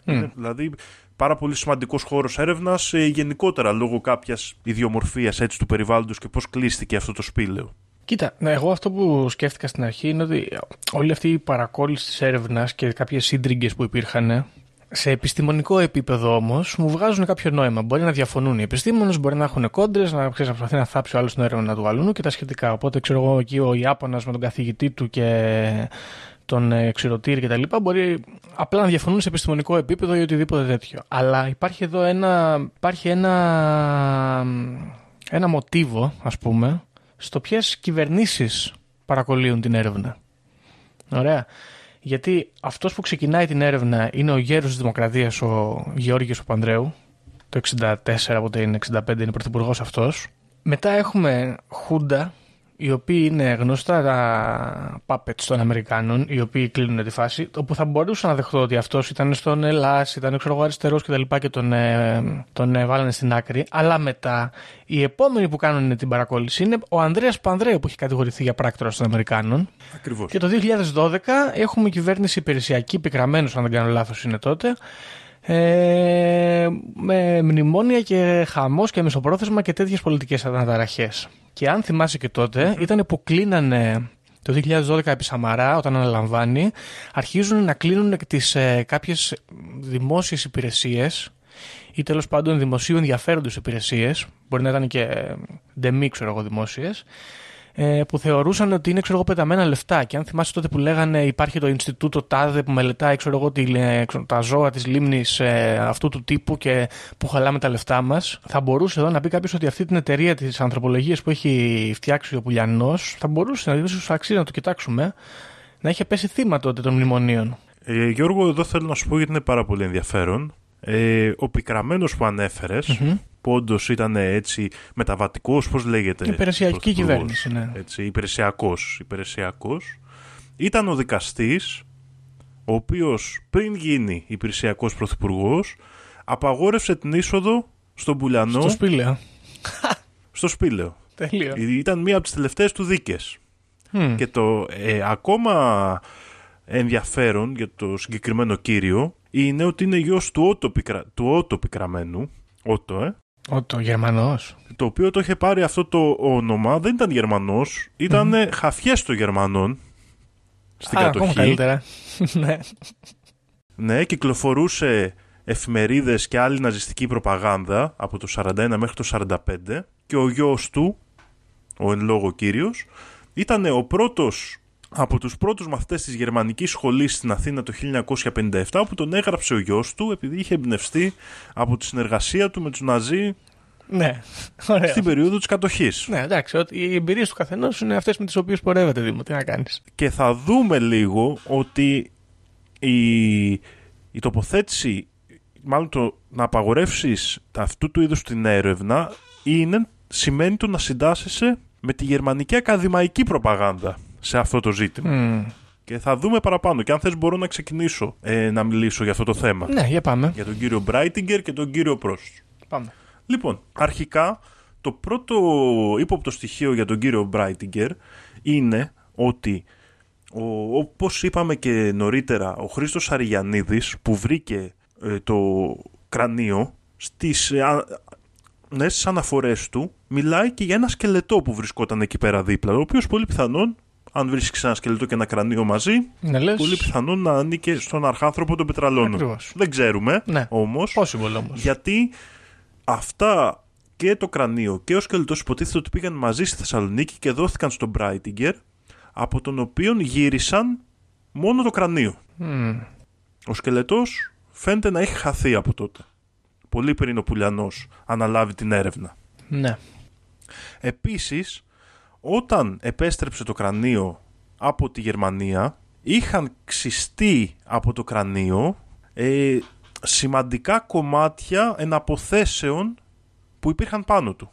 Είναι, δηλαδή πάρα πολύ σημαντικός χώρος έρευνας ε, γενικότερα λόγω κάποιας ιδιομορφίας έτσι του περιβάλλοντος και πώς κλείστηκε αυτό το σπήλαιο. Κοίτα, ναι, εγώ αυτό που σκέφτηκα στην αρχή είναι ότι όλη αυτή η παρακόλληση της έρευνας και κάποιες σύντριγγες που υπήρχαν σε επιστημονικό επίπεδο όμως μου βγάζουν κάποιο νόημα. Μπορεί να διαφωνούν οι επιστήμονες, μπορεί να έχουν κόντρες, να ξέρεις να προσπαθεί να θάψει ο άλλος την έρευνα του αλλού και τα σχετικά. Οπότε ξέρω εγώ εκεί ο Ιάπωνας με τον καθηγητή του και τον ε, ξηροτήρι κτλ. Μπορεί απλά να διαφωνούν σε επιστημονικό επίπεδο ή οτιδήποτε τέτοιο. Αλλά υπάρχει εδώ ένα, υπάρχει ένα, ένα μοτίβο, ας πούμε, στο ποιες κυβερνήσεις παρακολύουν την έρευνα. Ωραία. Γιατί αυτός που ξεκινάει την έρευνα είναι ο γέρος της Δημοκρατίας, ο Γεώργιος Παπανδρέου, το 64, οπότε είναι 65, είναι πρωθυπουργός αυτός. Μετά έχουμε Χούντα, οι οποίοι είναι γνωστά τα puppets των Αμερικάνων, οι οποίοι κλείνουν τη φάση, όπου θα μπορούσα να δεχτώ ότι αυτός ήταν στον Ελλάς, ήταν ξέρω εγώ αριστερός και τα λοιπά και τον, ε, τον ε, βάλανε στην άκρη. Αλλά μετά οι επόμενοι που κάνουν την παρακόλληση είναι ο Ανδρέας Πανδρέου που έχει κατηγορηθεί για πράκτορα των Αμερικάνων. Ακριβώς. Και το 2012 έχουμε κυβέρνηση υπηρεσιακή, πικραμένος αν δεν κάνω λάθος είναι τότε, ε, με μνημόνια και χαμός και μισοπρόθεσμα και τέτοιες πολιτικές αναταραχές. Και αν θυμάσαι και τότε, ήταν που κλείνανε το 2012 επί Σαμαρά, όταν αναλαμβάνει, αρχίζουν να κλείνουν τις ε, κάποιες δημόσιες υπηρεσίες ή τέλος πάντων δημοσίου ενδιαφέροντος υπηρεσίες, μπορεί να ήταν και ντεμή, ξέρω εγώ, δημόσιες, ε, που θεωρούσαν ότι είναι ξέρω εγώ, πεταμένα λεφτά. Και αν θυμάσαι τότε που λέγανε υπάρχει το Ινστιτούτο ΤΑΔΕ που μελετάει ξέρω εγώ, τη, ε, ξέρω, τα ζώα της λίμνης ε, αυτού του τύπου και που χαλάμε τα λεφτά μας, θα μπορούσε εδώ να πει κάποιος ότι αυτή την εταιρεία της ανθρωπολογίας που έχει φτιάξει ο Πουλιανός θα μπορούσε να δει αξίζει να το κοιτάξουμε να είχε πέσει θύμα τότε των μνημονίων. Ε, Γιώργο, εδώ θέλω να σου πω γιατί είναι πάρα πολύ ενδιαφέρον. Ε, ο πικραμένος που ανεφερε που όντω ήταν έτσι μεταβατικός, πώς λέγεται. Υπηρεσιακή πρωθυπουργός, κυβέρνηση, ναι. Έτσι, υπηρεσιακός, υπηρεσιακός. Ήταν ο δικαστής, ο οποίος πριν γίνει υπηρεσιακός πρωθυπουργός, απαγόρευσε την είσοδο στον Πουλιανό Στο σπήλαιο. στο Σπήλαιο. Τέλειο. Ήταν μία από τις τελευταίες του δίκες. Μμ. Και το ε, ακόμα ενδιαφέρον για το συγκεκριμένο κύριο είναι ότι είναι γιος του Ότο, Πικρα... του Ότο Πικραμένου, Ότο, ε, Ο το Γερμανός. το οποίο το είχε πάρει αυτό το όνομα, δεν ήταν Γερμανός, ήταν χαφιές των Γερμανών στην Α, ακόμα κατοχή. καλύτερα. ναι. Ναι, κυκλοφορούσε εφημερίδες και άλλη ναζιστική προπαγάνδα από το 41 μέχρι το 45 και ο γιος του, ο εν λόγω κύριος, ήταν ο πρώτος από τους πρώτους μαθητές της γερμανικής σχολής στην Αθήνα το 1957 που τον έγραψε ο γιος του επειδή είχε εμπνευστεί από τη συνεργασία του με τους Ναζί ναι. Ωραία. στην περίοδο της κατοχής. Ναι, εντάξει, ότι οι εμπειρίες του καθενός είναι αυτές με τις οποίες πορεύεται, Δήμο. Τι να κάνεις. Και θα δούμε λίγο ότι η, η τοποθέτηση, μάλλον το να απαγορεύσεις αυτού του είδους την έρευνα είναι, σημαίνει το να συντάσσεσαι με τη γερμανική ακαδημαϊκή προπαγάνδα σε αυτό το ζήτημα. Και θα δούμε παραπάνω. Και αν θες μπορώ να ξεκινήσω ε, να μιλήσω για αυτό το θέμα. Ναι, για πάμε. Για τον κύριο Μπράιτιγκερ και τον κύριο Πρόστ. πάμε. Λοιπόν, αρχικά το πρώτο ύποπτο στοιχείο για τον κύριο Μπράιτιγκερ είναι ότι ο, όπως είπαμε και νωρίτερα ο Χρήστος Αριγιαννίδης που βρήκε ε, το κρανίο στις, ε, α- ναι, στις αναφορές του μιλάει και για ένα σκελετό που βρισκόταν εκεί πέρα δίπλα ο οποίος πολύ πιθανόν αν βρίσκεις ένα σκελετό και ένα κρανίο μαζί Ναι, λες. πολύ πιθανόν να ανήκε στον αρχάνθρωπο των πετραλώνων Ακριβώς. δεν ξέρουμε Ναι. όμως Possible όμως. γιατί αυτά και το κρανίο και ο σκελετός υποτίθεται ότι πήγαν μαζί στη Θεσσαλονίκη και δόθηκαν στον Μπράιτιγκερ από τον οποίο γύρισαν μόνο το κρανίο. Ο σκελετός φαίνεται να έχει χαθεί από τότε. Πολύ πριν ο Πουλιανός αναλάβει την έρευνα. Ναι. Επίσης, όταν επέστρεψε το κρανίο από τη Γερμανία, είχαν ξυστεί από το κρανίο ε, σημαντικά κομμάτια εναποθέσεων που υπήρχαν πάνω του.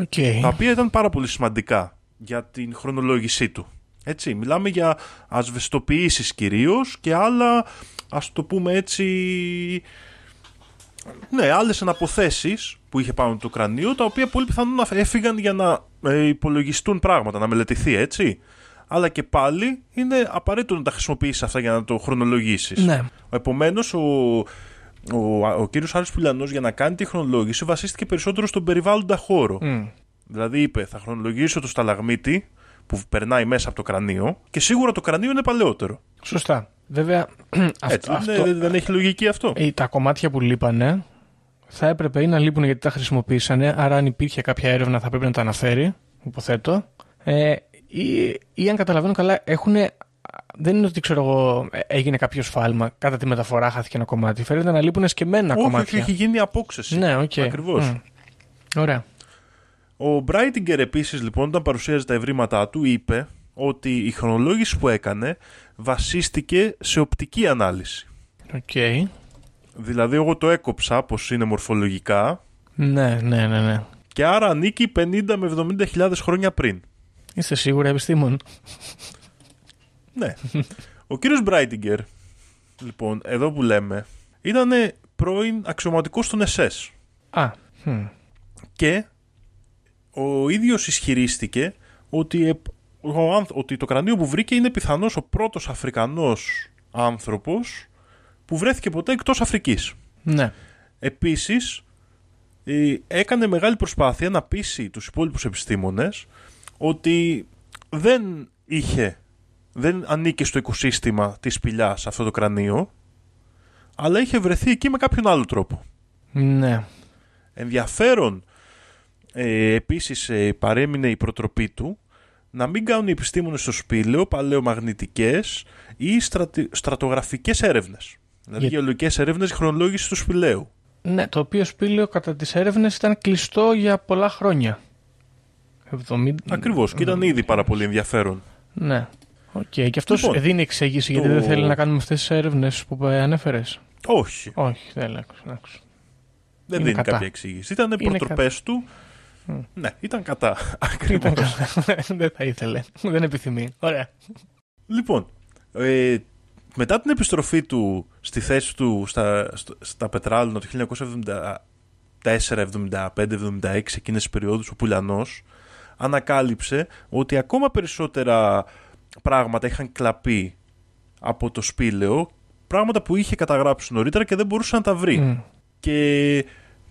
Οκ. Τα οποία ήταν πάρα πολύ σημαντικά για την χρονολόγησή του. Έτσι, μιλάμε για ασβεστοποιήσεις κυρίως και άλλα, ας το πούμε έτσι, ναι, άλλες αναποθέσεις που είχε πάνω το κρανίο, τα οποία πολύ πιθανόν να έφυγαν για να ε, υπολογιστούν πράγματα, να μελετηθεί, έτσι. Αλλά και πάλι είναι απαραίτητο να τα χρησιμοποιήσεις αυτά για να το χρονολογήσεις. Ναι. Επομένως, ο, ο, ο κύριος Άρης Πουλιανός για να κάνει τη χρονολόγηση βασίστηκε περισσότερο στον περιβάλλοντα χώρο. Μμ. Δηλαδή είπε, θα χρονολογήσω το σταλαγμίτη που περνάει μέσα από το κρανίο και σίγουρα το κρανίο είναι παλαιότερο. Σωστά. Βέβαια, Έτσι, αυτό, δεν- αυτό, δεν έχει λογική αυτό. ε, τα κομμάτια που λείπανε θα έπρεπε ή να λείπουν γιατί τα χρησιμοποίησανε, άρα αν υπήρχε κάποια έρευνα θα πρέπει να τα αναφέρει, υποθέτω. Ε, ή, ή αν καταλαβαίνω καλά, έχουν. Δεν είναι ότι ξέρω εγώ, ε, έγινε κάποιο σφάλμα, κατά τη μεταφορά χάθηκε ένα κομμάτι. Φαίνεται να λείπουν εσκεμμένα Όχι, όχι, κομμάτια. έχει γίνει απόξεση. Ναι, οκ. Ακριβώς. Μμ. Ωραία. Ο Μπράιτινγκερ επίσης λοιπόν όταν παρουσίαζε τα ευρήματά του είπε ότι η χρονολόγηση που έκανε βασίστηκε σε οπτική ανάλυση. Οκ. Δηλαδή εγώ το έκοψα πως είναι μορφολογικά Ναι, ναι, ναι, ναι. και άρα ανήκει 50 με 70 χιλιάδες χρόνια πριν. Είστε σίγουρα επιστήμων; Ναι. Ο κύριος Μπράιτινγκερ, λοιπόν, εδώ που λέμε, ήταν πρώην αξιωματικός των SS. Α, μ. Και ο ίδιος ισχυρίστηκε ότι, ε, ο, άνθ- ότι το κρανίο που βρήκε είναι πιθανώς ο πρώτος Αφρικανός άνθρωπος που βρέθηκε ποτέ εκτός Αφρικής. ναι. Επίσης, ε, έκανε μεγάλη προσπάθεια να πείσει τους υπόλοιπους επιστήμονες ότι δεν είχε, δεν ανήκε στο οικοσύστημα της σπηλιάς αυτό το κρανίο, αλλά είχε βρεθεί εκεί με κάποιον άλλο τρόπο. Ναι. Ενδιαφέρον ε, επίσης ε, παρέμεινε η προτροπή του να μην κάνουν οι επιστήμονες στο σπήλαιο παλαιομαγνητικές ή στρατι, στρατογραφικές έρευνες. Δηλαδή Για- γεωλογικές έρευνες χρονολόγηση του σπηλαίου. Ναι, το οποίο σπήλαιο κατά τις έρευνες ήταν κλειστό για πολλά χρόνια. 70... Ακριβώς και ήταν ήδη πάρα πολύ ενδιαφέρον. Ναι. Οκ. Και αυτός Λοιπόν, δίνει εξήγηση γιατί το- δεν θέλει να κάνουμε αυτές τις έρευνες που ανέφερες. Όχι, Όχι, δεν λέω. εντάξει. δεν Είναι δίνει κατά. κάποια εξήγηση. Ήταν Είναι προτροπές του. Ναι, ήταν κατά. Ήταν Ακριβώς. καλά. δεν θα ήθελε. Δεν επιθυμεί. Ωραία. Λοιπόν, ε, μετά την επιστροφή του στη θέση του στα, στα, στα Πετράλωνα το 1974, 75, 76, εκείνες τις περιόδους, ο Πουλιανός ανακάλυψε ότι ακόμα περισσότερα πράγματα είχαν κλαπεί από το σπήλαιο, πράγματα που είχε καταγράψει νωρίτερα και δεν μπορούσε να τα βρει. Μμ. Και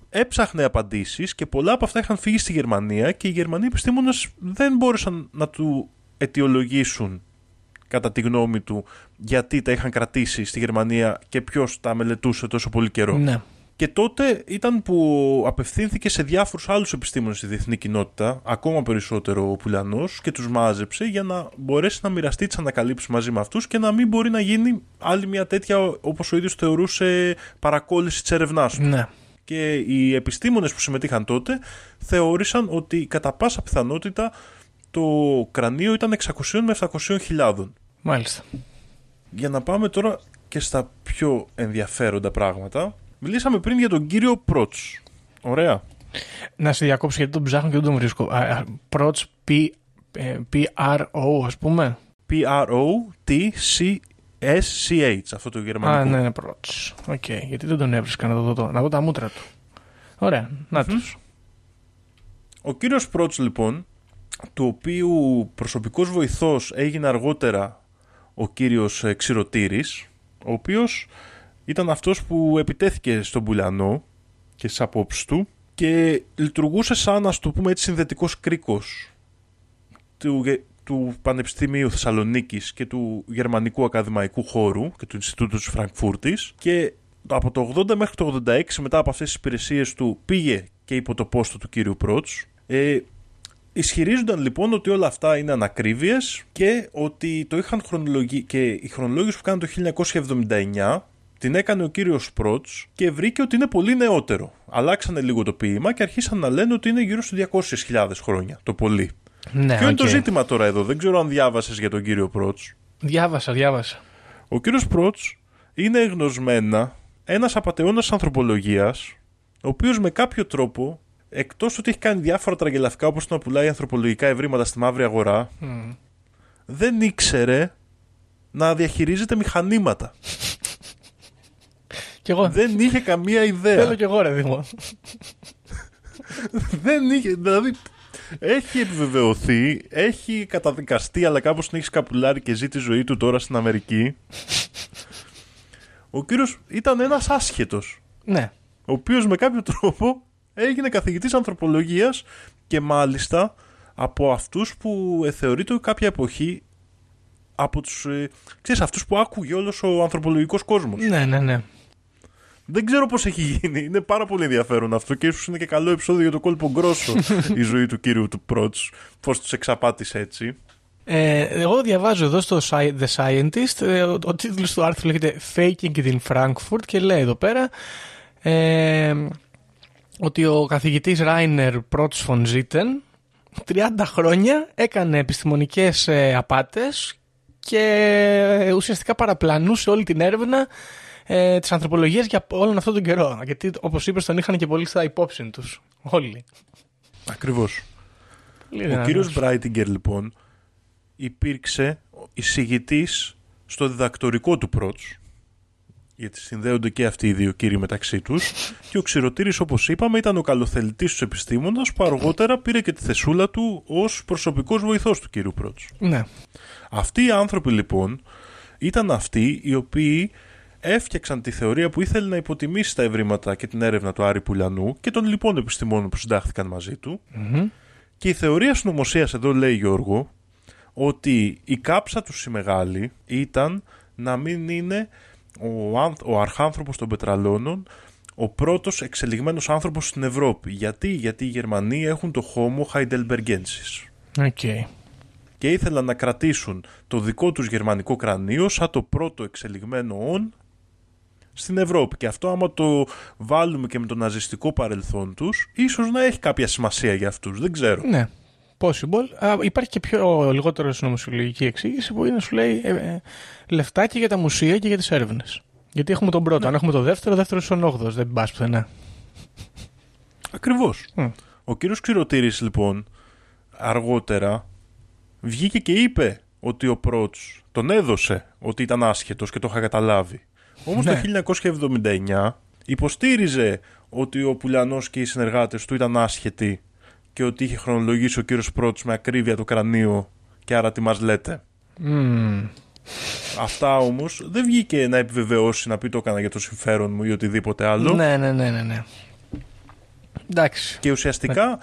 έψαχνε απαντήσεις και πολλά από αυτά είχαν φύγει στη Γερμανία και οι Γερμανοί επιστήμονες δεν μπόρεσαν να του αιτιολογήσουν κατά τη γνώμη του γιατί τα είχαν κρατήσει στη Γερμανία και ποιος τα μελετούσε τόσο πολύ καιρό. Ναι. Και τότε ήταν που απευθύνθηκε σε διάφορους άλλους επιστήμονες στη διεθνή κοινότητα, ακόμα περισσότερο ο Πουλιανός, και τους μάζεψε για να μπορέσει να μοιραστεί τις ανακαλύψεις μαζί με αυτούς και να μην μπορεί να γίνει άλλη μια τέτοια, όπως ο ίδιος θεωρούσε, παρακόλληση της ερευνάς του. Ναι. Και οι επιστήμονες που συμμετείχαν τότε θεώρησαν ότι κατά πάσα πιθανότητα το κρανίο ήταν 600 με 700 χιλιάδων. Μάλιστα. Για να πάμε τώρα και στα πιο ενδιαφέροντα πράγματα. Μιλήσαμε πριν για τον κύριο Πρότς. Ωραία. Να σε διακόψω γιατί τον ψάχνω και δεν τον βρίσκω. Α, α, Prots P, ε, P-R-O, ας πούμε. P-R-O-T-C-S-C-H. Αυτό το γερμανικό. Α, ναι, ναι, Prots. Οκ, γιατί δεν τον έβρισκα να δω, το, να δω τα μούτρα του. Ωραία, να τους. Ο κύριος Πρότς λοιπόν, του οποίου προσωπικός βοηθός έγινε αργότερα ο κύριος ε, Ξηροτήρης, ο οποίος ήταν αυτός που επιτέθηκε στον Πουλιανό και στις απόψεις του και λειτουργούσε σαν, ας το πούμε έτσι, συνδετικός κρίκος του, γε- του Πανεπιστημίου Θεσσαλονίκης και του Γερμανικού Ακαδημαϊκού Χώρου και του Ινστιτούτου της Φραγκφούρτης και από το 80 μέχρι το 86 μετά από αυτές τις υπηρεσίες του πήγε και υπό το πόστο του κύριου Πρότς. Ε, Ισχυρίζονταν λοιπόν ότι όλα αυτά είναι ανακρίβειες και ότι το είχαν χρονολογήσει και η χρονολόγηση που κάνει το 1979 την έκανε ο κύριος Πρότς και βρήκε ότι είναι πολύ νεότερο. Αλλάξανε λίγο το ποίημα και αρχίσαν να λένε ότι είναι γύρω στους 200.000 χρόνια το πολύ. Ναι, Ποιο είναι το οκ. ζήτημα τώρα εδώ, δεν ξέρω αν διάβασες για τον κύριο Πρότς. Διάβασα, διάβασα. Ο κύριος Πρότς είναι εγνωσμένα ένας απατεώνας ανθρωπολόγος, ο οποίος με κάποιο τρόπο, εκτός ότι έχει κάνει διάφορα τραγελαφικά όπως το να πουλάει ανθρωπολογικά ευρήματα στη μαύρη αγορά, δεν ήξερε να διαχειρίζεται μηχανήματα. Κι εγώ. δεν είχε καμία ιδέα. Θέλω κι εγώ, ρε Δήμο. δεν είχε, δηλαδή έχει επιβεβαιωθεί, έχει καταδικαστεί αλλά κάπως την έχει σκαπουλάρει και ζει τη ζωή του τώρα στην Αμερική. Ο κύριος ήταν ένας άσχετος, Ναι. ο οποίος με κάποιο τρόπο έγινε καθηγητής ανθρωπολογίας και μάλιστα από αυτούς που ε, θεωρείται κάποια εποχή από τους, ε, ξέρεις, αυτούς που άκουγε όλος ο ανθρωπολογικός κόσμος. Ναι, ναι, ναι. Δεν ξέρω πώς έχει γίνει. Είναι πάρα πολύ ενδιαφέρον αυτό και ίσως είναι και καλό επεισόδιο για το κόλπο γκρόσο η ζωή του κύριου του Πρότς. Πώς τους εξαπάτησε έτσι. Ε, εγώ διαβάζω εδώ στο Sci- The Scientist, ε, ο, ο τίτλος του άρθρου λέγεται Faking it in Frankfurt και λέει εδώ πέρα ε, ότι ο καθηγητής Rainer Protz von Zitten 30 χρόνια έκανε επιστημονικές ε, απάτες και ε, ουσιαστικά παραπλανούσε όλη την έρευνα ε, της ανθρωπολογίας για όλον αυτόν τον καιρό. Γιατί όπως είπες τον είχαν και πολύ στα υπόψη τους. Όλοι. Ακριβώς. Πολύ Ο δυνατός. κύριος Μπράιτιγκερ λοιπόν υπήρξε εισηγητής στο διδακτορικό του Πρότς γιατί συνδέονται και αυτοί οι δύο κύριοι μεταξύ τους και ο Ξηροτήρης όπως είπαμε ήταν ο καλοθελητής του επιστήμονας που αργότερα πήρε και τη θεσούλα του ως προσωπικός βοηθός του κύριου Πρότς. Ναι. Αυτοί οι άνθρωποι λοιπόν ήταν αυτοί οι οποίοι έφτιαξαν τη θεωρία που ήθελε να υποτιμήσει τα ευρήματα και την έρευνα του Άρη Πουλιανού και των λοιπόν επιστημόνων που συντάχθηκαν μαζί του. Και η θεωρία συνωμοσίας εδώ λέει Γιώργο ότι η κάψα τους η μεγάλη ήταν να μην είναι ο, άνθ- ο αρχάνθρωπος των Πετραλώνων ο πρώτος εξελιγμένος άνθρωπος στην Ευρώπη. Γιατί, Γιατί οι Γερμανοί έχουν το Homo heidelbergensis. Οκ. Και ήθελαν να κρατήσουν το δικό τους γερμανικό κρανίο σαν το πρώτο εξελιγμένο όν στην Ευρώπη. Και αυτό άμα το βάλουμε και με το ναζιστικό παρελθόν τους, ίσως να έχει κάποια σημασία για αυτούς. Δεν ξέρω. Ναι. Possible. Α, υπάρχει και πιο λιγότερο συνωμοσιολογική εξήγηση που είναι σου λέει ε, ε, λεφτάκι για τα μουσεία και για τις έρευνες. Γιατί έχουμε τον πρώτο. Αν έχουμε το δεύτερο, ο δεύτερος είναι ο 8 Δεν πας πουθενά. Ακριβώς. Μμ. Ο κύριος Ξηροτήρης λοιπόν αργότερα βγήκε και είπε ότι ο Πρότς τον έδωσε ότι ήταν άσχετος και το είχα καταλάβει. Όμως Ναι. το 1979 υποστήριζε ότι ο Πουλιανός και οι συνεργάτες του ήταν άσχετοι και ότι είχε χρονολογήσει ο κύριος Πρότς με ακρίβεια το κρανίο και άρα τι μας λέτε. Μμμ. Αυτά όμως δεν βγήκε να επιβεβαιώσει να πει το έκανα για το συμφέρον μου ή οτιδήποτε άλλο. Ναι, ναι, ναι, ναι, ναι. Εντάξει. Και ουσιαστικά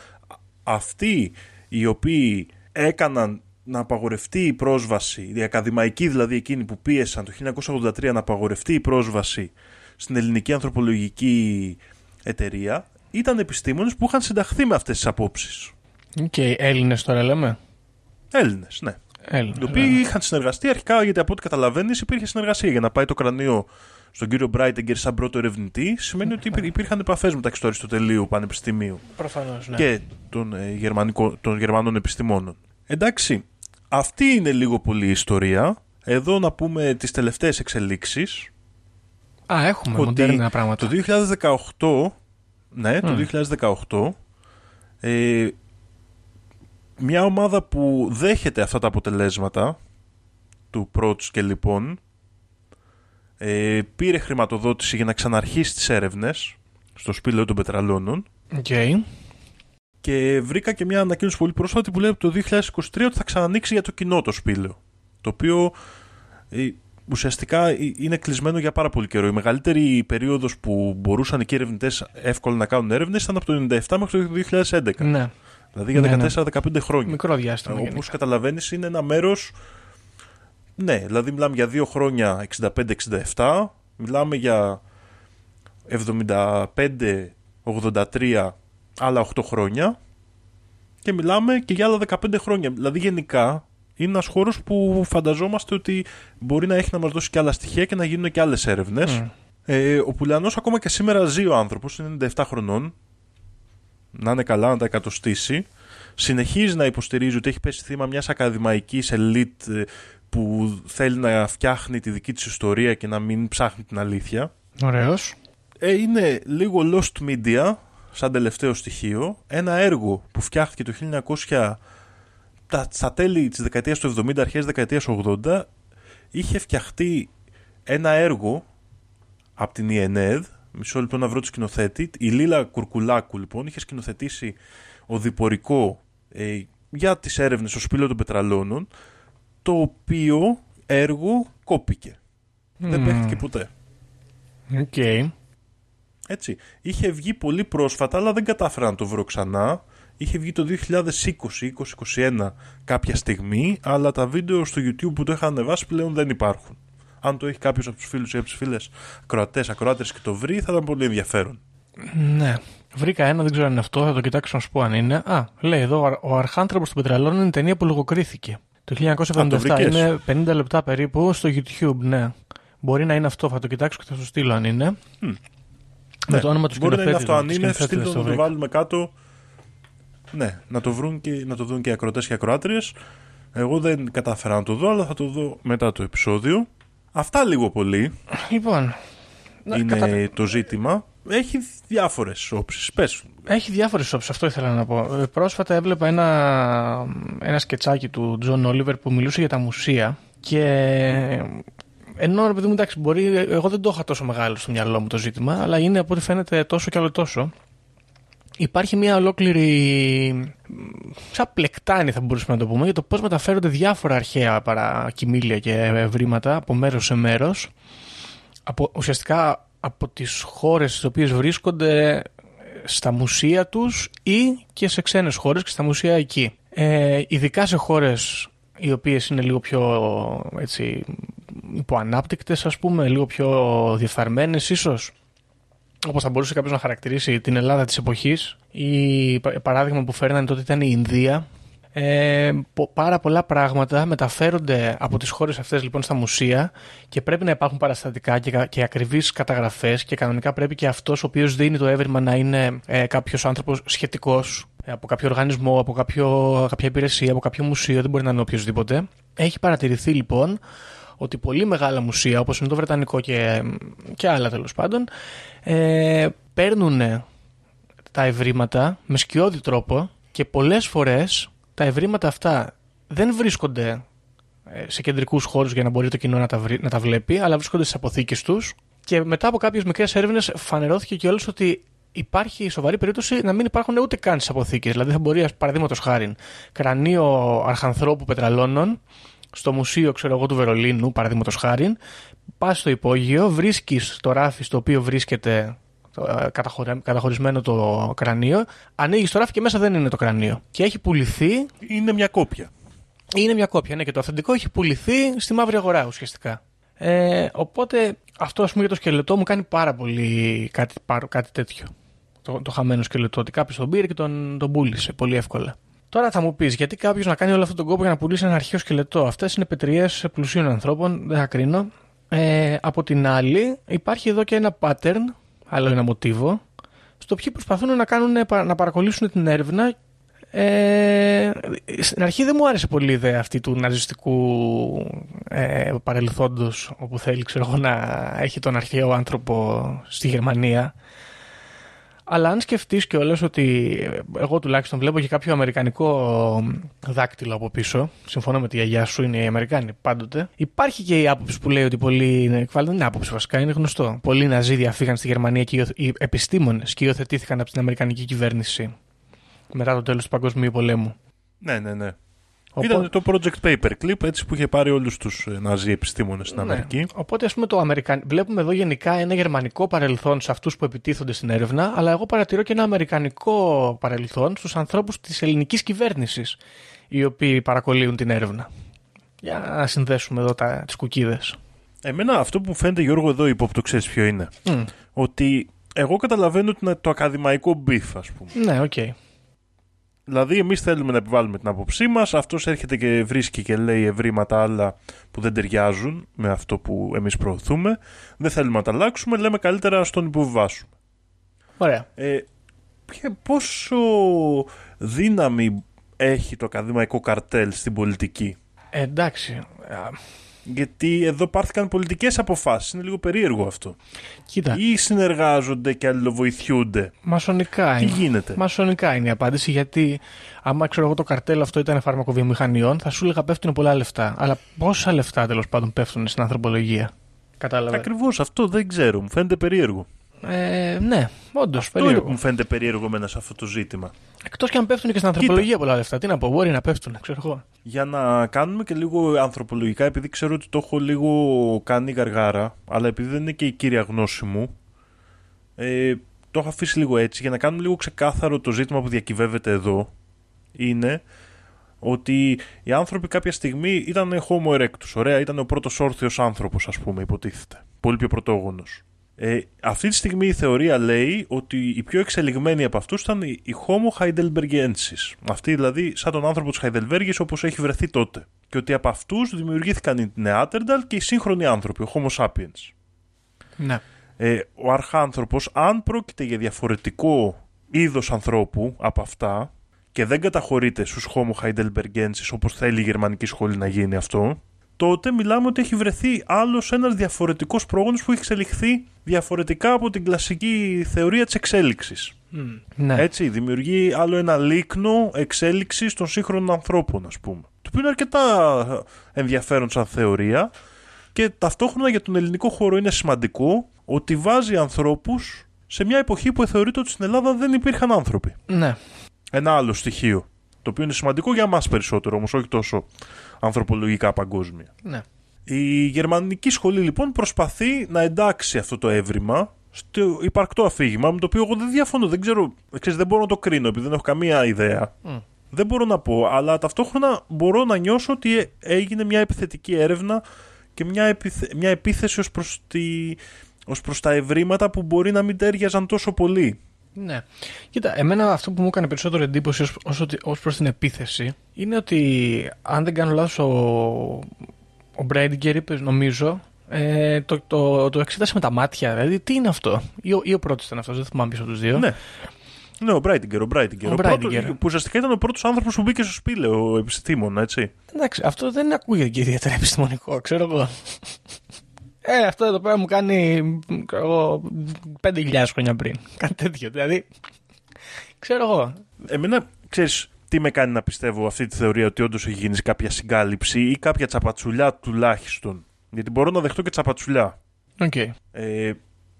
αυτοί οι οποίοι έκαναν να απαγορευτεί η πρόσβαση, οι ακαδημαϊκοί δηλαδή εκείνοι που πίεσαν το 1983 να απαγορευτεί η πρόσβαση στην ελληνική ανθρωπολογική εταιρεία, ήταν επιστήμονες που είχαν συνταχθεί με αυτές τις απόψεις. Οκ. Έλληνες τώρα λέμε. Έλληνες, ναι. Έλληνες. Οι οποίοι βέβαια. είχαν συνεργαστεί αρχικά, γιατί από ό,τι καταλαβαίνεις, υπήρχε συνεργασία για να πάει το κρανίο στον κύριο Μπράιτινγκερ σαν πρώτο ερευνητή. Σημαίνει ότι υπήρ- υπήρχαν επαφές μεταξύ του Αριστοτελείου Πανεπιστημίου Προφανώς, ναι. και των, ε, γερμανικό, των Γερμανών επιστημόνων. Εντάξει, αυτή είναι λίγο πολύ η ιστορία. Εδώ να πούμε τις τελευταίες εξελίξεις. Α, έχουμε ότι μοντέρνα πράγματα. Το 2018, ναι, το 2018, ε, μια ομάδα που δέχεται αυτά τα αποτελέσματα του Πρότς και λοιπόν ε, πήρε χρηματοδότηση για να ξαναρχίσει τις έρευνες στο σπήλαιο των πετραλώνων Οκ. και βρήκα και μια ανακοίνωση πολύ πρόσφατη που λέει από το 2023 ότι θα ξανανοίξει για το κοινό το σπήλαιο. Το οποίο ε, ουσιαστικά ε, είναι κλεισμένο για πάρα πολύ καιρό. Η μεγαλύτερη περίοδος που μπορούσαν εκεί οι ερευνητές εύκολα να κάνουν έρευνες ήταν από το 97 μέχρι το 2011. Ναι. Δηλαδή για Ναι, ναι. 14-15 χρόνια. Μικρό διάστημα. Όπως γενικά. καταλαβαίνεις, είναι ένα μέρος. Ναι, δηλαδή μιλάμε για δύο χρόνια 65-67, μιλάμε για 75-83 άλλα 8 χρόνια και μιλάμε και για άλλα 15 χρόνια. Δηλαδή γενικά είναι ένας χώρος που φανταζόμαστε ότι μπορεί να έχει να μας δώσει και άλλα στοιχεία και να γίνουν και άλλες έρευνες. Μμ. Ε, ο Πουλιανός ακόμα και σήμερα ζει ο άνθρωπος, είναι 97 χρονών, να είναι καλά, να τα εκατοστήσει. Συνεχίζει να υποστηρίζει ότι έχει πέσει θύμα μιας ακαδημαϊκής ελίτ ε, που θέλει να φτιάχνει τη δική της ιστορία και να μην ψάχνει την αλήθεια. Ωραίος. Ε, είναι λίγο lost media, σαν τελευταίο στοιχείο. Ένα έργο που φτιάχτηκε το 1900 τα, στα τέλη της δεκαετίας του 70, αρχές της δεκαετίας του 80 είχε φτιαχτεί ένα έργο από την ΙΕΝΕΔ μισό λεπτό να βρω το σκηνοθέτη η Λίλα Κουρκουλάκου λοιπόν είχε σκηνοθετήσει οδηπορικό ε, για τις έρευνες στο σπήλαιο των Πετραλώνων το οποίο έργο κόπηκε δεν Μμμ. παίχτηκε ποτέ Οκ. έτσι. Είχε βγει πολύ πρόσφατα, αλλά δεν κατάφερα να το βρω ξανά. Είχε βγει το 2020-2021 κάποια στιγμή, αλλά τα βίντεο στο YouTube που το είχαν ανεβάσει πλέον δεν υπάρχουν. Αν το έχει κάποιος από τους φίλους ή από τις φίλες ακροατές, ακροάτριες και το βρει, θα ήταν πολύ ενδιαφέρον. Ναι. Βρήκα ένα, δεν ξέρω αν είναι αυτό, θα το κοιτάξω να σου πω αν είναι. Α, λέει εδώ, ο Αρ- ο Αρχάνθρωπος των Πετραλών είναι ταινία που λογοκρίθηκε. Το 1977 βρήκες; είναι 50 λεπτά περίπου στο YouTube, ναι. Μπορεί να είναι αυτό, θα το κοιτάξω και θα σου στείλω αν είναι. Με το όνομα του Μπορεί να είναι σκηνοθέτη. αυτό. Αν του είναι, σκηνοθέτη στείλτε δεν το να το βρήκα. βάλουμε κάτω. Ναι, να το, βρουν και, να το δουν και οι ακροατές και οι ακροάτριες. Εγώ δεν κατάφερα να το δω, αλλά θα το δω μετά το επεισόδιο. Αυτά λίγο πολύ Λοιπόν, να, είναι κατα- το ζήτημα. Έχει διάφορες όψεις. Πες. Έχει διάφορες όψεις, αυτό ήθελα να πω. Ε, Πρόσφατα έβλεπα ένα, ένα σκετσάκι του Τζον Όλιβερ που μιλούσε για τα μουσεία και ενώ ρε παιδί μου εντάξει, μπορεί, εγώ δεν το είχα τόσο μεγάλο στο μυαλό μου το ζήτημα, αλλά είναι από ό,τι φαίνεται τόσο κι άλλο τόσο. Υπάρχει μια ολόκληρη. σαν πλεκτάνη θα μπορούσαμε να το πούμε για το πώς μεταφέρονται διάφορα αρχαία παρα- κειμήλια και ευρήματα από μέρος σε μέρος. Από, ουσιαστικά από τις χώρες στις οποίες βρίσκονται στα μουσεία τους ή και σε ξένες χώρες και στα μουσεία εκεί. Ε, ειδικά σε χώρες οι οποίες είναι λίγο πιο έτσι, υποανάπτυκτες ας πούμε, λίγο πιο διεφθαρμένες ίσως. Όπως θα μπορούσε κάποιος να χαρακτηρίσει την Ελλάδα της εποχής ή πα- παράδειγμα που φέρνανε τότε ήταν η Ινδία ε, πο- πάρα πολλά πράγματα μεταφέρονται από τις χώρες αυτές λοιπόν στα μουσεία και πρέπει να υπάρχουν παραστατικά και, κα- και ακριβείς καταγραφές και κανονικά πρέπει και αυτός ο οποίος δίνει το έβριμα να είναι ε, κάποιος άνθρωπος σχετικός ε, από κάποιο οργανισμό, από κάποιο, κάποια υπηρεσία, από κάποιο μουσείο, δεν μπορεί να είναι οποιοδήποτε. Έχει παρατηρηθεί λοιπόν ότι πολύ μεγάλα μουσεία όπως είναι το Βρετανικό και, και άλλα τέλος πάντων ε, παίρνουν τα ευρήματα με σκιώδη τρόπο και πολλές φορές τα ευρήματα αυτά δεν βρίσκονται ε, σε κεντρικούς χώρους για να μπορεί το κοινό να τα, βρει- να τα βλέπει, αλλά βρίσκονται στις αποθήκες τους και μετά από κάποιες μικρές έρευνες φανερώθηκε κιόλας ότι υπάρχει σοβαρή περίπτωση να μην υπάρχουν ούτε καν στις αποθήκες. Δηλαδή θα μπορεί, παραδείγματος χάρη, κρανίο αρχανθρώπου πετραλώνων στο μουσείο ξέρω εγώ, του Βερολίνου, παραδείγματος χάρη, πας στο υπόγειο, βρίσκεις το ράφι στο οποίο βρίσκεται το, ε, καταχωρε- καταχωρισμένο το κρανίο, ανοίγεις το ράφι και μέσα δεν είναι το κρανίο. Και έχει πουληθεί, Είναι μια κόπια. είναι μια κόπια, ναι, και το αυθεντικό έχει πουληθεί στη μαύρη αγορά ουσιαστικά. Ε, οπότε αυτό ας πούμε για το σκελετό μου κάνει πάρα πολύ κάτι, πάρω- κάτι τέτοιο. Το, το χαμένο σκελετό, ότι κάποιος τον πήρε και τον, τον πούλησε πολύ εύκολα. Τώρα θα μου πεις, γιατί κάποιος να κάνει όλο αυτόν τον κόπο για να πουλήσει ένα αρχαίο σκελετό; Αυτές είναι πετριές πλουσίων ανθρώπων, δεν θα κρίνω. Ε, από την άλλη, υπάρχει εδώ και ένα pattern, άλλο ένα μοτίβο, στο ποιοι προσπαθούν να, κάνουν, να παρακολουθήσουν την έρευνα. Ε, στην αρχή δεν μου άρεσε πολύ η ιδέα αυτή του ναζιστικού ε, παρελθόντος όπου θέλει ξέρω εγώ, να έχει τον αρχαίο άνθρωπο στη Γερμανία αλλά αν σκεφτείς κιόλας ότι εγώ τουλάχιστον βλέπω και κάποιο αμερικανικό δάκτυλο από πίσω, συμφωνώ με τη γιαγιά σου, είναι οι Αμερικάνοι πάντοτε. Υπάρχει και η άποψη που λέει ότι πολλοί είναι εκβάλλον, δεν είναι άποψη βασικά, είναι γνωστό. Πολλοί Ναζί διαφύγαν στη Γερμανία και υιοθε- οι επιστήμονες και υιοθετήθηκαν από την Αμερικανική κυβέρνηση μετά το τέλος του Παγκοσμίου Πολέμου. Ναι, ναι, ναι. Οπότε- Ήταν το Project Paperclip, έτσι που είχε πάρει όλους τους ναζί επιστήμονες στην Ναι. Αμερική. Οπότε, ας πούμε, το Αμερικα... βλέπουμε εδώ γενικά ένα γερμανικό παρελθόν σε αυτούς που επιτίθονται στην έρευνα, αλλά εγώ παρατηρώ και ένα αμερικανικό παρελθόν στους ανθρώπους της ελληνικής κυβέρνησης, οι οποίοι παρακολύουν την έρευνα. Για να συνδέσουμε εδώ τα... τις κουκίδες. Εμένα αυτό που μου φαίνεται, Γιώργο, εδώ υπόπτω, ξέρεις ποιο είναι. Ότι εγώ καταλαβαίνω ότι είναι το ακαδημαϊκό beef, ας πούμε. Ναι, οκ. Δηλαδή, εμείς θέλουμε να επιβάλλουμε την άποψή μας. Αυτός έρχεται και βρίσκει και λέει ευρήματα άλλα που δεν ταιριάζουν με αυτό που εμείς προωθούμε. Δεν θέλουμε να τα αλλάξουμε. Λέμε καλύτερα να τον υποβιβάσουμε. Ωραία. Ε, ποια- πόσο δύναμη έχει το ακαδημαϊκό καρτέλ στην πολιτική; Ε, εντάξει. Α, Γιατί εδώ πάρθηκαν πολιτικές αποφάσεις. Είναι λίγο περίεργο αυτό. Κοίτα, Ή συνεργάζονται και αλληλοβοηθιούνται. μασονικά Τι είναι. γίνεται; Μασονικά είναι η απάντηση, γιατί άμα ξέρω εγώ το καρτέλ αυτό ήταν φαρμακοβιομηχανιών, θα σου έλεγα πέφτουν πολλά λεφτά. Αλλά πόσα λεφτά τέλος πάντων πέφτουν στην ανθρωπολογία; Κατάλαβες; Ακριβώς αυτό δεν ξέρω. Μου φαίνεται περίεργο. Ε, ναι, όντως. Αυτό είναι που μου φαίνεται περίεργο μένα σε αυτό το ζήτημα. Εκτός και αν πέφτουν και στην ανθρωπολογία πολλά λεφτά. Τι να πω, μπορεί να πέφτουν, ξέρω εγώ. Για να κάνουμε και λίγο ανθρωπολογικά, επειδή ξέρω ότι το έχω λίγο κάνει γαργάρα, αλλά επειδή δεν είναι και η κύρια γνώση μου, ε, το έχω αφήσει λίγο έτσι. Για να κάνουμε λίγο ξεκάθαρο το ζήτημα που διακυβεύεται εδώ, είναι ότι οι άνθρωποι κάποια στιγμή ήταν homo erectus. Ωραία, ήταν ο πρώτος όρθιος άνθρωπος, ας πούμε, υποτίθεται. Πολύ πιο πρωτόγονος. Ε, αυτή τη στιγμή η θεωρία λέει ότι οι πιο εξελιγμένοι από αυτούς ήταν οι οι Homo heidelbergensis. Αυτοί δηλαδή σαν τον άνθρωπο της Heidelbergis όπως έχει βρεθεί τότε. Και ότι από αυτούς δημιουργήθηκαν οι Neanderthal και οι σύγχρονοι άνθρωποι, ο Homo sapiens. Ναι. Ε, ο αρχάνθρωπος, αν πρόκειται για διαφορετικό είδος ανθρώπου από αυτά και δεν καταχωρείται στους Homo heidelbergensis όπως θέλει η γερμανική σχολή να γίνει αυτό, τότε μιλάμε ότι έχει βρεθεί άλλος ένας διαφορετικός πρόγονος που έχει εξελιχθεί διαφορετικά από την κλασική θεωρία της εξέλιξης. ναι. Έτσι, δημιουργεί άλλο ένα λίκνο εξέλιξης των σύγχρονων ανθρώπων, ας πούμε. Το οποίο είναι αρκετά ενδιαφέρον σαν θεωρία και ταυτόχρονα για τον ελληνικό χώρο είναι σημαντικό ότι βάζει ανθρώπους σε μια εποχή που θεωρείται ότι στην Ελλάδα δεν υπήρχαν άνθρωποι. ναι. Ένα άλλο στοιχείο. Το οποίο είναι σημαντικό για μας περισσότερο, όμως όχι τόσο ανθρωπολογικά παγκόσμια. ναι. Η γερμανική σχολή λοιπόν προσπαθεί να εντάξει αυτό το έβριμα στο υπαρκτό αφήγημα με το οποίο εγώ δεν διαφωνώ, δεν ξέρω, ξέρεις, δεν μπορώ να το κρίνω επειδή δεν έχω καμία ιδέα. Δεν μπορώ να πω, αλλά ταυτόχρονα μπορώ να νιώσω ότι ε- έγινε μια επιθετική έρευνα και μια, επιθε- μια επίθεση ως προς τη ως προς τα ευρήματα που μπορεί να μην τέριαζαν τόσο πολύ. Ναι. Κοίτα, εμένα αυτό που μου έκανε περισσότερο εντύπωση ως, ως, ότι- ως προς την επίθεση είναι ότι αν δεν κάνω λάθος ο, ο Μπρέντιγκερ είπε νομίζω ε, το, το, το εξέτασε με τα μάτια. Δηλαδή τι είναι αυτό; Ή ο, ή ο πρώτος ήταν αυτός, δεν θυμάμαι ποιος από τους δύο. Ναι. Ναι, ο Μπράιτιγκερ. Ο Μπράιτιγκερ. Ο Ο πρώτος- Μπράιτιγκερ. που ουσιαστικά ήταν ο πρώτος άνθρωπος που μπήκε στο σπήλαιο, ο επιστήμονα, έτσι. Εντάξει, αυτό δεν ακούγεται και ιδιαίτερα επιστημονικό, ξέρω εγώ. Ε, αυτό εδώ πέρα μου κάνει ξέρω εγώ, 5.000 χρόνια πριν. Κάτι τέτοιο. Δηλαδή, ξέρω εγώ. Εμένα, ξέρεις, τι με κάνει να πιστεύω αυτή τη θεωρία ότι όντως έχει γίνει κάποια συγκάλυψη ή κάποια τσαπατσουλιά τουλάχιστον; Γιατί μπορώ να δεχτώ και τσαπατσουλιά. Οκ. Ε,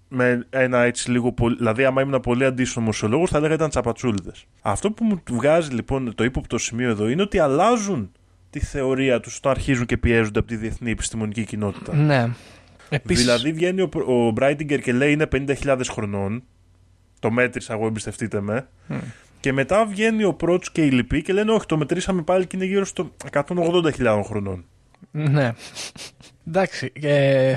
με ένα έτσι λίγο πολύ. Δηλαδή, άμα ήμουν πολύ αντίστοιχο λόγο, θα έλεγα ήταν τσαπατσούλιδες. Αυτό που μου βγάζει λοιπόν το ύποπτο σημείο εδώ είναι ότι αλλάζουν τη θεωρία τους όταν αρχίζουν και πιέζονται από τη διεθνή επιστημονική κοινότητα. Ναι. Επίσης, Δηλαδή, βγαίνει ο, ο Μπράιτιγκερ και λέει είναι 50.000 χρονών. Το μέτρησα εγώ, εμπιστευτείτε με. Και μετά βγαίνει ο Πρότς και οι λοιποί και λένε Όχι, το μετρήσαμε πάλι και είναι γύρω στο 180.000 χρονών. Ναι. Εντάξει. Ε,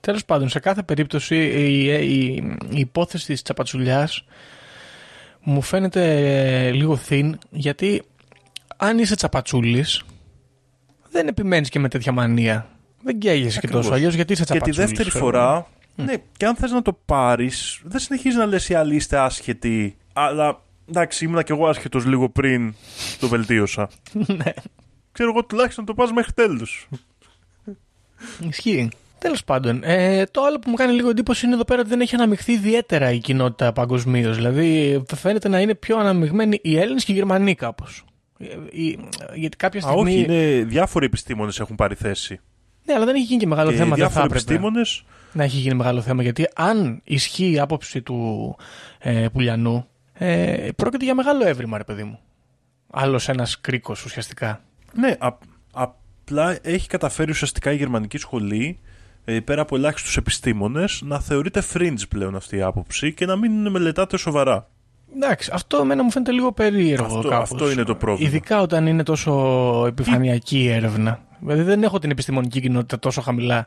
Τέλος πάντων, σε κάθε περίπτωση η, η, η υπόθεση της τσαπατσουλιάς μου φαίνεται ε, λίγο thin γιατί αν είσαι τσαπατσούλης δεν επιμένεις και με τέτοια μανία. Δεν καίγεσαι και Ακριβώς. τόσο αλλιώς γιατί είσαι Και τη τσαπατσούλης. δεύτερη ξέρω φορά, ναι, και αν θες να το πάρεις, δεν συνεχίζεις να λες οι άλλοι είστε άσχετοι. Αλλά εντάξει, ήμουνα κι εγώ άσχετος λίγο πριν το βελτίωσα. Ναι. Ξέρω εγώ τουλάχιστον το πας μέχρι τέλους. Ισχύει. Τέλος πάντων, ε, το άλλο που μου κάνει λίγο εντύπωση είναι εδώ πέρα ότι δεν έχει αναμειχθεί ιδιαίτερα η κοινότητα παγκοσμίως. Δηλαδή, φαίνεται να είναι πιο αναμειγμένοι οι Έλληνες και οι Γερμανοί κάπως. Γιατί κάποια Α, στιγμή. όχι, είναι διάφοροι επιστήμονες έχουν πάρει θέση. Ναι, αλλά δεν έχει γίνει και μεγάλο και θέμα. Δεν θα διάφοροι έπρεπε επιστήμονες να έχει γίνει μεγάλο θέμα. Γιατί αν ισχύει η άποψη του ε, Πουλιανού, ε, πρόκειται για μεγάλο έβριμα, ρε παιδί μου. Άλλος ένας κρίκος ουσιαστικά. Ναι, α- απλά έχει καταφέρει ουσιαστικά η γερμανική σχολή ε, πέρα από ελάχιστους επιστήμονες να θεωρείται fringe πλέον αυτή η άποψη και να μην μελετάται σοβαρά. Εντάξει, αυτό εμένα μου φαίνεται λίγο περίεργο Αυτό- κάπως. αυτό είναι το πρόβλημα. Ειδικά όταν είναι τόσο επιφανειακή η έρευνα. Δηλαδή δεν έχω την επιστημονική κοινότητα τόσο χαμηλά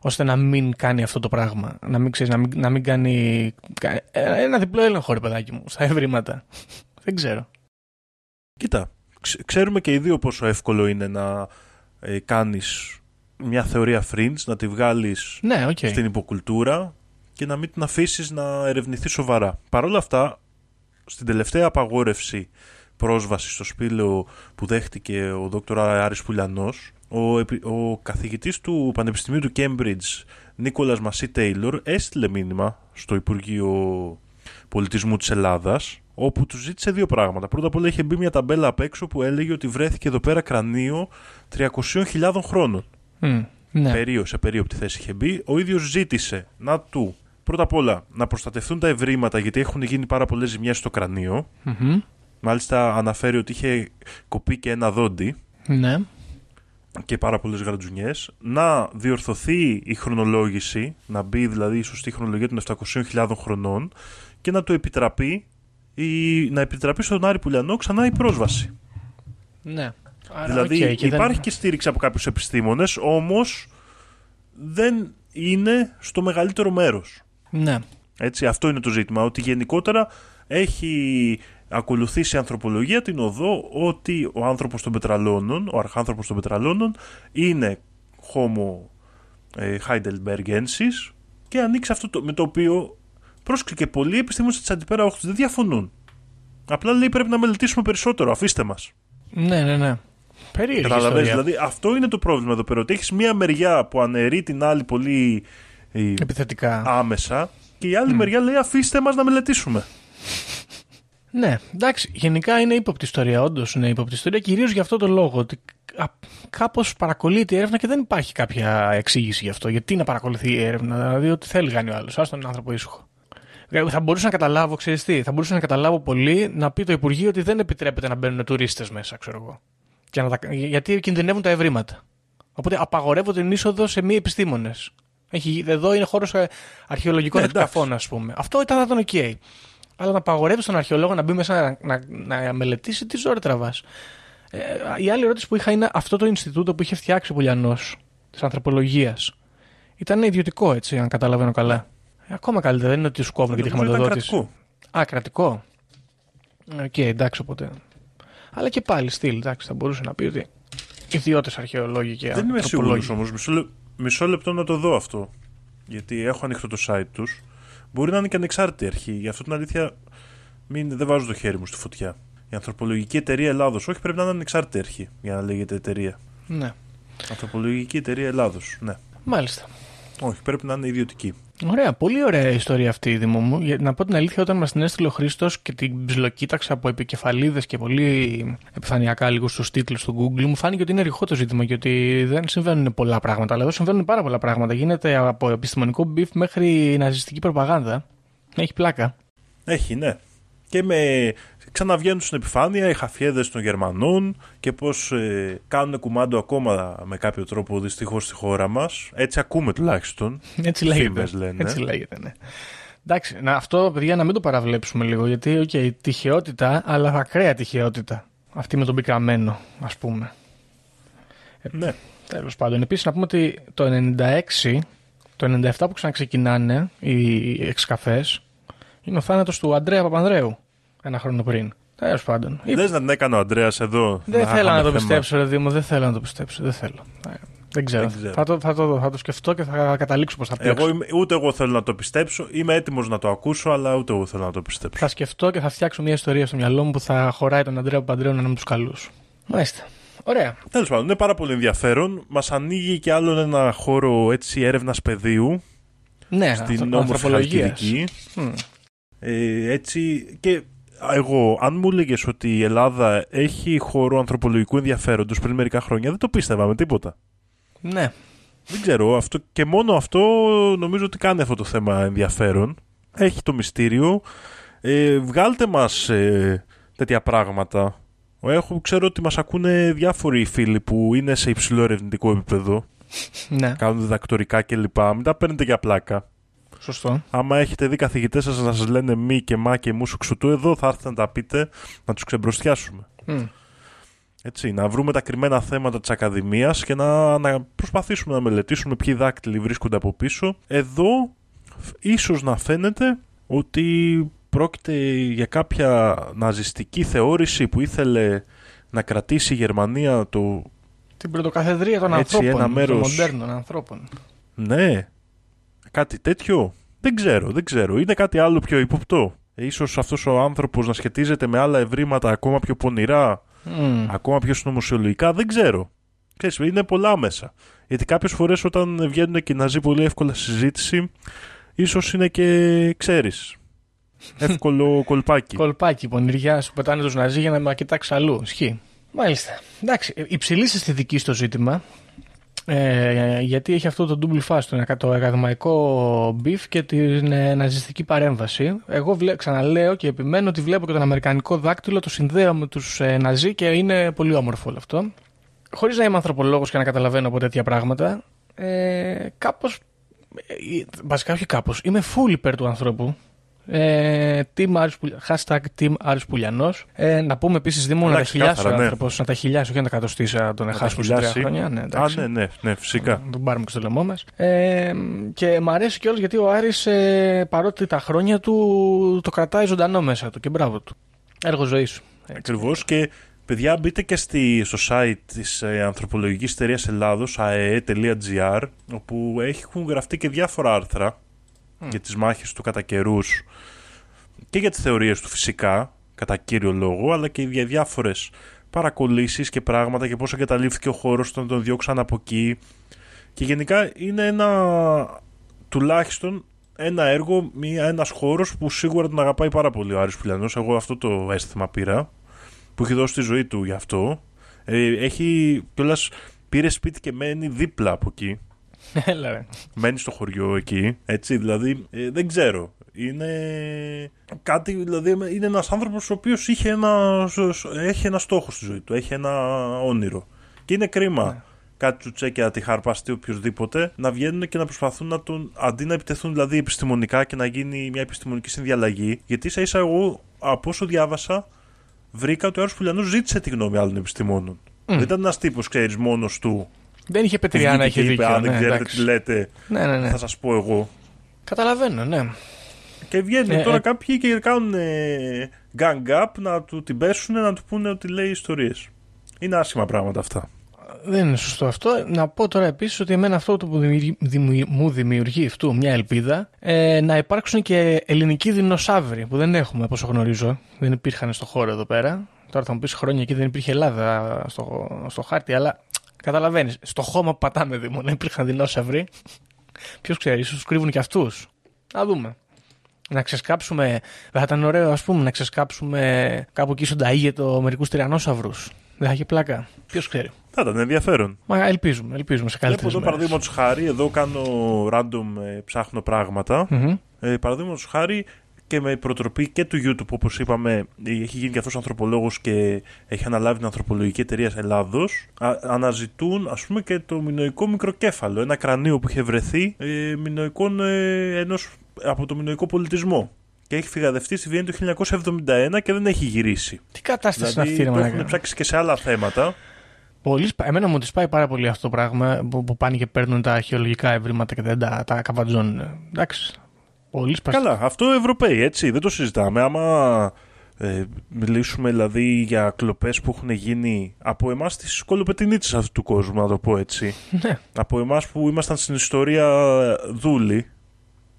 ώστε να μην κάνει αυτό το πράγμα. Να μην, ξέρεις, να μην, να μην κάνει κα- ένα διπλό έλεγχο, ρε παιδάκι μου, στα ευρήματα. δεν ξέρω. Κοίτα, ξ- ξέρουμε και οι δύο πόσο εύκολο είναι να ε, κάνεις μια θεωρία fringe, να τη βγάλεις Ναι, οκ. στην υποκουλτούρα και να μην την αφήσεις να ερευνηθεί σοβαρά. Παρ' όλα αυτά, στην τελευταία απαγόρευση πρόσβαση στο σπήλαιο που δέχτηκε ο Δ. Άρης Πουλιανός, ο, επι- ο καθηγητής του Πανεπιστημίου του Cambridge, Νίκολας Μασί Τέιλορ, έστειλε μήνυμα στο Υπουργείο Πολιτισμού της Ελλάδας, όπου του ζήτησε δύο πράγματα. Πρώτα απ' όλα είχε μπει μια ταμπέλα απ' έξω που έλεγε ότι βρέθηκε εδώ πέρα κρανίο 300.000 χρόνων. Μμ, ναι. Περίο, σε περίοπτη θέση είχε μπει. Ο ίδιος ζήτησε να του πρώτα απ' όλα να προστατευτούν τα ευρήματα γιατί έχουν γίνει πάρα πολλές ζημιές στο κρανίο. Μμμ. Μάλιστα αναφέρει ότι είχε κοπεί και ένα δόντι ναι. και πάρα πολλές γρατζουνιές. Να διορθωθεί η χρονολόγηση, να μπει δηλαδή η σωστή χρονολογία των 700.000 χρονών και να του επιτραπεί η, να επιτραπεί στον Άρη Πουλιανό ξανά η πρόσβαση. ναι. Άρα, δηλαδή οκ, και δεν- υπάρχει και στήριξη από κάποιους επιστήμονες, όμως δεν είναι στο μεγαλύτερο μέρος. Ναι. Έτσι, αυτό είναι το ζήτημα. Ότι γενικότερα έχει ακολουθήσει η ανθρωπολογία την οδό ότι ο άνθρωπος των πετραλώνων, ο αρχάνθρωπος των πετραλώνων, είναι Homo ε, heidelbergensis και ανοίξει αυτό το, με το οποίο πρόσκειται και πολλοί επιστήμονες της αντιπέρα όχθης δεν διαφωνούν. Απλά λέει πρέπει να μελετήσουμε περισσότερο, αφήστε μας. ναι, ναι, ναι. Περίεργη Καταλαβαίνεις, ιστορία. δηλαδή αυτό είναι το πρόβλημα εδώ πέρα. Ότι έχεις μία μεριά που αναιρεί την άλλη πολύ ε, Επιθετικά. άμεσα και η άλλη μεριά λέει αφήστε μας να μελετήσουμε. Ναι, εντάξει, γενικά είναι ύποπτη ιστορία. Όντως είναι ύποπτη ιστορία, κυρίως για αυτό το λόγο. Ότι κάπως παρακολείται η έρευνα και δεν υπάρχει κάποια εξήγηση γι' αυτό. Γιατί να παρακολουθεί η έρευνα, δηλαδή ότι θέλει κάνει ο άλλος. Α τον άνθρωπο ήσυχο. Ε, Θα μπορούσα να καταλάβω, ξέρεις τι, θα μπορούσα να καταλάβω πολύ να πει το Υπουργείο ότι δεν επιτρέπεται να μπαίνουν τουρίστες μέσα, ξέρω εγώ. Και να τα, γιατί κινδυνεύουν τα ευρήματα. Οπότε απαγορεύω την είσοδο σε μη επιστήμονες. Εδώ είναι χώρος αρχαιολογικών Ναι, εντάξει. εκταφών, ας πούμε. Αυτό ήταν, θα ήταν οκ. Αλλά να απαγορεύει τον αρχαιολόγο να μπει μέσα να, να, να μελετήσει, τι ζόρι τραβάς. Ε, η άλλη ερώτηση που είχα είναι αυτό το Ινστιτούτο που είχε φτιάξει ο Πουλιανός της ανθρωπολογίας. Ήταν ιδιωτικό έτσι, αν καταλαβαίνω καλά. Ε, ακόμα καλύτερα, δεν είναι ότι σου κόβουν και τη Νομίζω ήταν χρηματοδότηση. κρατικό. Α, κρατικό. Οκ, εντάξει, οπότε. Αλλά και πάλι στυλ, εντάξει, θα μπορούσε να πει ότι ιδιώτες αρχαιολόγοι και Δεν είμαι σίγουρος ανθρωπολόγοι. όμως. Μισό, λε- μισό λεπτό να το δω αυτό. Γιατί έχω ανοιχτό το site τους. Μπορεί να είναι και ανεξάρτητη αρχή. Γι' αυτό την αλήθεια μην, δεν βάζω το χέρι μου στη φωτιά. Η Ανθρωπολογική Εταιρεία Ελλάδος. Όχι, πρέπει να είναι ανεξάρτητη αρχή για να λέγεται εταιρεία. Ναι, Ανθρωπολογική Εταιρεία Ελλάδος. Ναι. μάλιστα. Όχι, πρέπει να είναι ιδιωτική. Ωραία, πολύ ωραία ιστορία αυτή η Δήμο μου. Για- Να πω την αλήθεια, όταν μας την έστειλε ο Χρήστος και την ψιλοκοίταξα από επικεφαλίδες και πολύ επιφανειακά λίγο στους τίτλους του Google, μου φάνηκε ότι είναι ρηχό το ζήτημα και ότι δεν συμβαίνουν πολλά πράγματα. Αλλά εδώ συμβαίνουν πάρα πολλά πράγματα. Γίνεται από επιστημονικό beef μέχρι ναζιστική προπαγάνδα. Έχει πλάκα. Έχει, ναι. Και με ξαναβγαίνουν στην επιφάνεια οι χαφιέδες των Γερμανών και πώς ε, κάνουν κουμάντο ακόμα με κάποιο τρόπο δυστυχώς στη χώρα μας. Έτσι ακούμε τουλάχιστον. Έτσι λέγεται. Φήμες λένε. Έτσι λέγεται, ναι. Εντάξει, να, αυτό παιδιά να μην το παραβλέψουμε λίγο γιατί, οκ, τυχαιότητα, αλλά ακραία τυχαιότητα. Αυτή με τον πικραμένο, ας πούμε. Ναι. Τέλος πάντων, επίσης να πούμε ότι το 96, το 97 που ξαναξεκινάνε οι εξκαφές, είναι ο θάνατος του Αντρέα Παπανδρέου. Ένα χρόνο πριν. Τέλος πάντων. Ή- Δες να την έκανε ο Αντρέας εδώ. Δεν θέλω είχαμε να το θέμα. πιστέψω, ρε Δήμο, δεν θέλω να το πιστέψω. Δεν θέλω. Ε, Δεν ξέρω. Δεν ξέρω. Θα, το, θα, το, θα το σκεφτώ και θα καταλήξω πώ θα πιάξω. Εγώ είμαι, ούτε εγώ θέλω να το πιστέψω. Είμαι έτοιμος να το ακούσω, αλλά ούτε εγώ θέλω να το πιστέψω. Θα σκεφτώ και θα φτιάξω μια ιστορία στο μυαλό μου που θα χωράει τον Αντρέα Παπανδρέου να είναι με τους καλούς. Μάλιστα. Ωραία. Τέλος πάντων, είναι πάρα πολύ ενδιαφέρον. Μας ανοίγει και άλλον ένα χώρο έτσι έρευνας πεδίου Ναι, στην ανθρω- όμορφη ανθρωπολογίας. Χαλκιδική. Μμ. Ε, έτσι και εγώ, αν μου έλεγες ότι η Ελλάδα έχει χώρο ανθρωπολογικού ενδιαφέροντος πριν μερικά χρόνια, δεν το πίστευα με τίποτα. Ναι. Δεν ξέρω, αυτό, και μόνο αυτό νομίζω ότι κάνει αυτό το θέμα ενδιαφέρον. Έχει το μυστήριο. Ε, βγάλτε μας ε, τέτοια πράγματα. Έχω, ξέρω ότι μας ακούνε διάφοροι φίλοι που είναι σε υψηλό ερευνητικό επίπεδο. ναι. Κάνουν διδακτορικά κλπ. Μην τα παίρνετε για πλάκα. Σωστό. Άμα έχετε δει καθηγητές σας να σας λένε μη και μα και μου σου ξουτού, εδώ θα έρθετε να τα πείτε, να τους ξεμπροστιάσουμε. Μμ. Έτσι, να βρούμε τα κρυμμένα θέματα της Ακαδημίας και να, να προσπαθήσουμε να μελετήσουμε ποιοι δάκτυλοι βρίσκονται από πίσω. Εδώ φ- ίσως να φαίνεται ότι πρόκειται για κάποια ναζιστική θεώρηση που ήθελε να κρατήσει η Γερμανία το... Την πρωτοκαθεδρία των Έτσι, ανθρώπων. ένα μέρος- Των μοντέρνων ανθρώπων. Ναι, κάτι τέτοιο; Δεν ξέρω, δεν ξέρω. Είναι κάτι άλλο πιο υποπτό. Ε, Ίσως αυτός ο άνθρωπος να σχετίζεται με άλλα ευρήματα ακόμα πιο πονηρά, Μμ. ακόμα πιο συνωμοσιολογικά, δεν ξέρω. Ξέρεις, είναι πολλά μέσα. Γιατί κάποιες φορές όταν βγαίνουν και οι Ναζί πολύ εύκολα στη συζήτηση, ίσως είναι και, ξέρεις, εύκολο κολπάκι. Κολπάκι, πονηριά σου πετάνε του Ναζί για να με κοιτάξει αλλού. Ισχύει. Μάλιστα. Εντάξει, υψηλή αισθητική στο ζήτημα. Ε, γιατί έχει αυτό το double fast, το, ακα- το ακαδημαϊκό beef και την ε, ναζιστική παρέμβαση. Εγώ βλέ, ξαναλέω και επιμένω ότι βλέπω και τον αμερικανικό δάκτυλο, το συνδέω με τους ε, Ναζί και είναι πολύ όμορφο όλο αυτό. Χωρίς να είμαι ανθρωπολόγος και να καταλαβαίνω από τέτοια πράγματα, ε, κάπως. Βασικά, όχι κάπως. Είμαι full υπέρ του ανθρώπου. Ε, team Άρης Πουλια- hashtag Team Άρης Πουλιανός. Ε, να πούμε επίσης Δήμο να τα Εντάξει, χιλιάσει ο κάθαρα, ναι. άνθρωπος. Να τα χιλιάσει, όχι να τα κατοστήσει, να τον Να τα εχάσουμε σε τρία χιλιάσει. χρόνια. Ναι, Α, εντάξει. ναι, ναι, ναι, φυσικά. Να τον πάρουμε και στο λαιμό μας. Ε, και μ' αρέσει κιόλας γιατί ο Άρης ε, παρότι τα χρόνια του το κρατάει ζωντανό μέσα του και μπράβο του. Έργο ζωής σου. Έτσι. Ακριβώς και παιδιά μπείτε και στη, στο site της ε, Ανθρωπολογικής Εταιρείας Ελλάδος ae.gr όπου έχουν γραφτεί και διάφορα άρθρα για τις μάχες του κατά καιρούς και για τις θεωρίες του φυσικά κατά κύριο λόγο αλλά και για διάφορες παρακολήσεις και πράγματα και πώς εγκαταλείφθηκε ο χώρος όταν τον διώξαν από εκεί και γενικά είναι ένα τουλάχιστον ένα έργο, μια, ένας χώρος που σίγουρα τον αγαπάει πάρα πολύ ο Άρης Πουλιανός. Εγώ αυτό το αίσθημα πήρα, που έχει δώσει τη ζωή του γι' αυτό. Ε, έχει κιόλας πήρε σπίτι και μένει δίπλα από εκεί. Έλα, ρε. Μένεις στο χωριό εκεί, έτσι, δηλαδή ε, δεν ξέρω. Είναι κάτι, δηλαδή είναι ένας άνθρωπος ο οποίος είχε ένα, έχει ένα στόχο στη ζωή του, έχει ένα όνειρο. Και είναι κρίμα κάτι τσουτσέκια τη χαρπαστεί οποιοδήποτε να βγαίνουν και να προσπαθούν να τον. αντί να επιτεθούν δηλαδή επιστημονικά και να γίνει μια επιστημονική συνδιαλλαγή. Γιατί ίσα ίσα εγώ από όσο διάβασα βρήκα ότι ο Άρης Πουλιανός ζήτησε τη γνώμη άλλων επιστημόνων. Δεν ήταν ένας τύπος, ξέρεις, μόνος του Δεν είχε Πετριάνα, Βγήκε είχε και είπε, δίκιο. Αν δεν ναι, ξέρετε εντάξει. τι λέτε, Ναι, ναι, ναι. θα σας πω εγώ. Καταλαβαίνω, ναι. Και βγαίνουν Ε, τώρα ε. κάποιοι και κάνουν ε, gang up να του την πέσουν, να του πούνε ότι λέει ιστορίες. Είναι άσχημα πράγματα αυτά. Δεν είναι σωστό αυτό. Να πω τώρα επίσης ότι εμένα αυτό το που δημιουργεί- δημιουργεί- μου δημιουργεί αυτού μια ελπίδα ε, να υπάρξουν και ελληνικοί δεινοσαύροι που δεν έχουμε, όπως γνωρίζω. Δεν υπήρχαν στο χώρο εδώ πέρα. Τώρα θα μου πεις χρόνια εκεί δεν υπήρχε Ελλάδα στο, στο χάρτη, αλλά καταλαβαίνεις. Στο χώμα που πατάμε Δήμο να υπήρχαν δεινόσαυροι. Ποιος ξέρει, ίσως κρύβουν και αυτούς. Να δούμε. Να ξεσκάψουμε. Δεν θα ήταν ωραίο, ας πούμε, να ξεσκάψουμε κάπου εκεί στον Ταΐγετο μερικούς τυρανόσαυρους. Δεν θα είχε πλάκα. Ποιος ξέρει. Θα ήταν ενδιαφέρον. Μα ελπίζουμε, ελπίζουμε σε Βλέπω καλύτερε εδώ παραδείγματος χάρη, εδώ κάνω random ε, ψάχνω πράγματα. Ε, παραδείγματος χάρη και με προτροπή και του YouTube, όπως είπαμε, ε, έχει γίνει και αυτός ανθρωπολόγος και έχει αναλάβει την ανθρωπολογική εταιρεία Ελλάδος. Αναζητούν, ας πούμε, και το μηνοϊκό μικροκέφαλο. Ένα κρανίο που είχε βρεθεί ε, μηνοϊκών, ε, ενός, από το μηνοϊκό πολιτισμό. Και έχει φυγαδευτεί στη Βιέννη το 1971 και δεν έχει γυρίσει. Τι κατάσταση Δηλαδή είναι αυτή, το ρε έχουν μαλάκα. ψάξει και σε άλλα θέματα. Πολύ σπα- Εμένα μου τη πάει πάρα πολύ αυτό το πράγμα που, που πάνε και παίρνουν τα αρχαιολογικά ευρήματα και δεν τα, τα καβατζώνουν. Εντάξει. Πολύ σπαστικό. Καλά, αυτό Ευρωπαίοι, έτσι, δεν το συζητάμε. Άμα ε, μιλήσουμε δηλαδή για κλοπές που έχουν γίνει από εμάς τι κολοπετινίτσε αυτού του κόσμου, να το πω έτσι. Ναι. από εμάς που ήμασταν στην ιστορία δούλοι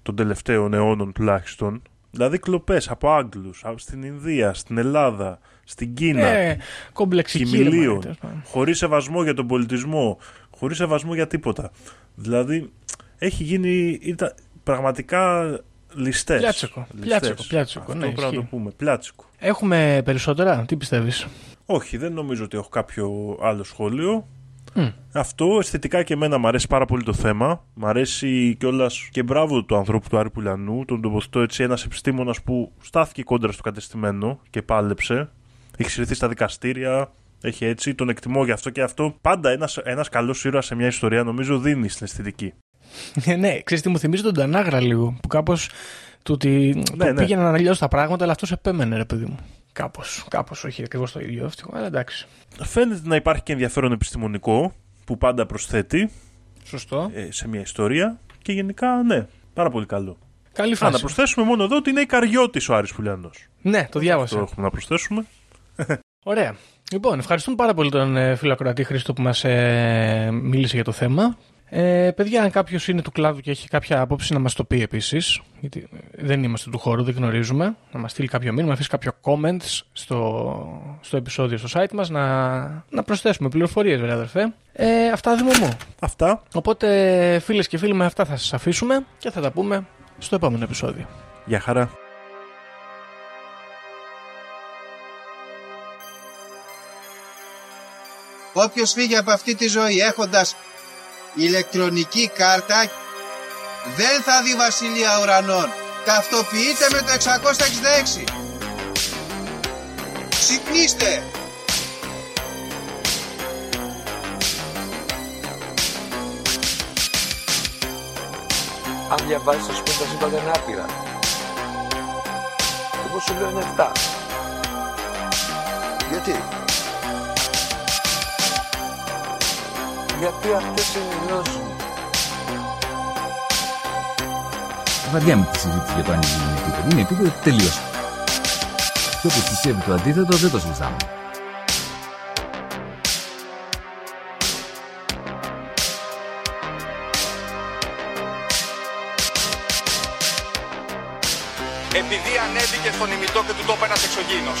των τελευταίων αιώνων τουλάχιστον. Δηλαδή κλοπές από Άγγλους, στην Ινδία, στην Ελλάδα, στην Κίνα, Ε, κομπλεξική. ρε χιμηλίων, μαλάκα, τέλος πάντων. χωρίς σεβασμό για τον πολιτισμό, χωρίς σεβασμό για τίποτα. Δηλαδή έχει γίνει. Ήταν πραγματικά ληστές. Πλιάτσικο, πλιάτσικο, πλιάτσικο, Αυτό ναι, πρέπει να το ισχύει. πούμε. Πλιάτσικο. Έχουμε περισσότερα, τι πιστεύεις; Όχι, δεν νομίζω ότι έχω κάποιο άλλο σχόλιο. Μμ. Αυτό αισθητικά και εμένα μου αρέσει πάρα πολύ το θέμα. Μ' αρέσει κιόλας και μπράβο του ανθρώπου του Άρη Πουλιανού. Τον τοποθετώ έτσι ένας επιστήμονας που στάθηκε κόντρα στο κατεστημένο και πάλεψε. Έχει συρθεί στα δικαστήρια. Έχει έτσι, τον εκτιμώ γι' αυτό και αυτό. Πάντα ένας ένας καλός ήρωας σε μια ιστορία νομίζω δίνει στην αισθητική. Ε, ναι, ξέρεις τι μου θυμίζει τον Τανάγρα λίγο. Που κάπως του ότι Ναι, το ναι. πήγαιναν αλλιώ τα πράγματα, αλλά αυτός επέμενε, ρε παιδί μου. Κάπως. Κάπως, όχι ακριβώς το ίδιο αυτό, αλλά εντάξει. Φαίνεται να υπάρχει και ενδιαφέρον επιστημονικό που πάντα προσθέτει Σωστό. ε, σε μια ιστορία και γενικά ναι, πάρα πολύ καλό. Καλή Α, να φάση. προσθέσουμε μόνο εδώ ότι είναι η Καριώτης ο Άρης Πουλιανός. Ναι, το Το διάβασα. έχουμε να προσθέσουμε. Ωραία. Λοιπόν, ευχαριστούμε πάρα πολύ τον ε, φίλο Ακροατή Χρήστο που μας ε, μίλησε για το θέμα. Ε, παιδιά, αν κάποιος είναι του κλάδου και έχει κάποια άποψη να μας το πει επίσης, γιατί ε, δεν είμαστε του χώρου, δεν γνωρίζουμε, να μας στείλει κάποιο μήνυμα, να αφήσει κάποιο comments στο, στο επεισόδιο στο site μας, να, να προσθέσουμε πληροφορίες, βέβαια, αδερφέ. Ε, αυτά Δήμο μου. Αυτά. Οπότε, φίλες και φίλοι, με αυτά θα σας αφήσουμε και θα τα πούμε στο επόμενο επεισόδιο. Γεια χαρά. Όποιος φύγει από αυτή τη ζωή έχοντας ηλεκτρονική κάρτα δεν θα δει βασιλεία ουρανών. Ταυτοποιείτε με το 666. Ξυπνήστε! Αν διαβάζεις θα σου πει τα σύμπαντα είναι άπειρα. Εγώ σου λέω είναι 7. Γιατί; Γιατί αυτές είναι οι γνώσεις μου. Βαριά με τη συζήτηση για το αν είναι επίπεδο. Είναι επίπεδο τελείωσε. Και όποιος πιστεύει το αντίθετο δεν το συζητάμε. Επειδή ανέβηκε στον ημιτό και του το είπε ένας εξωγήινος.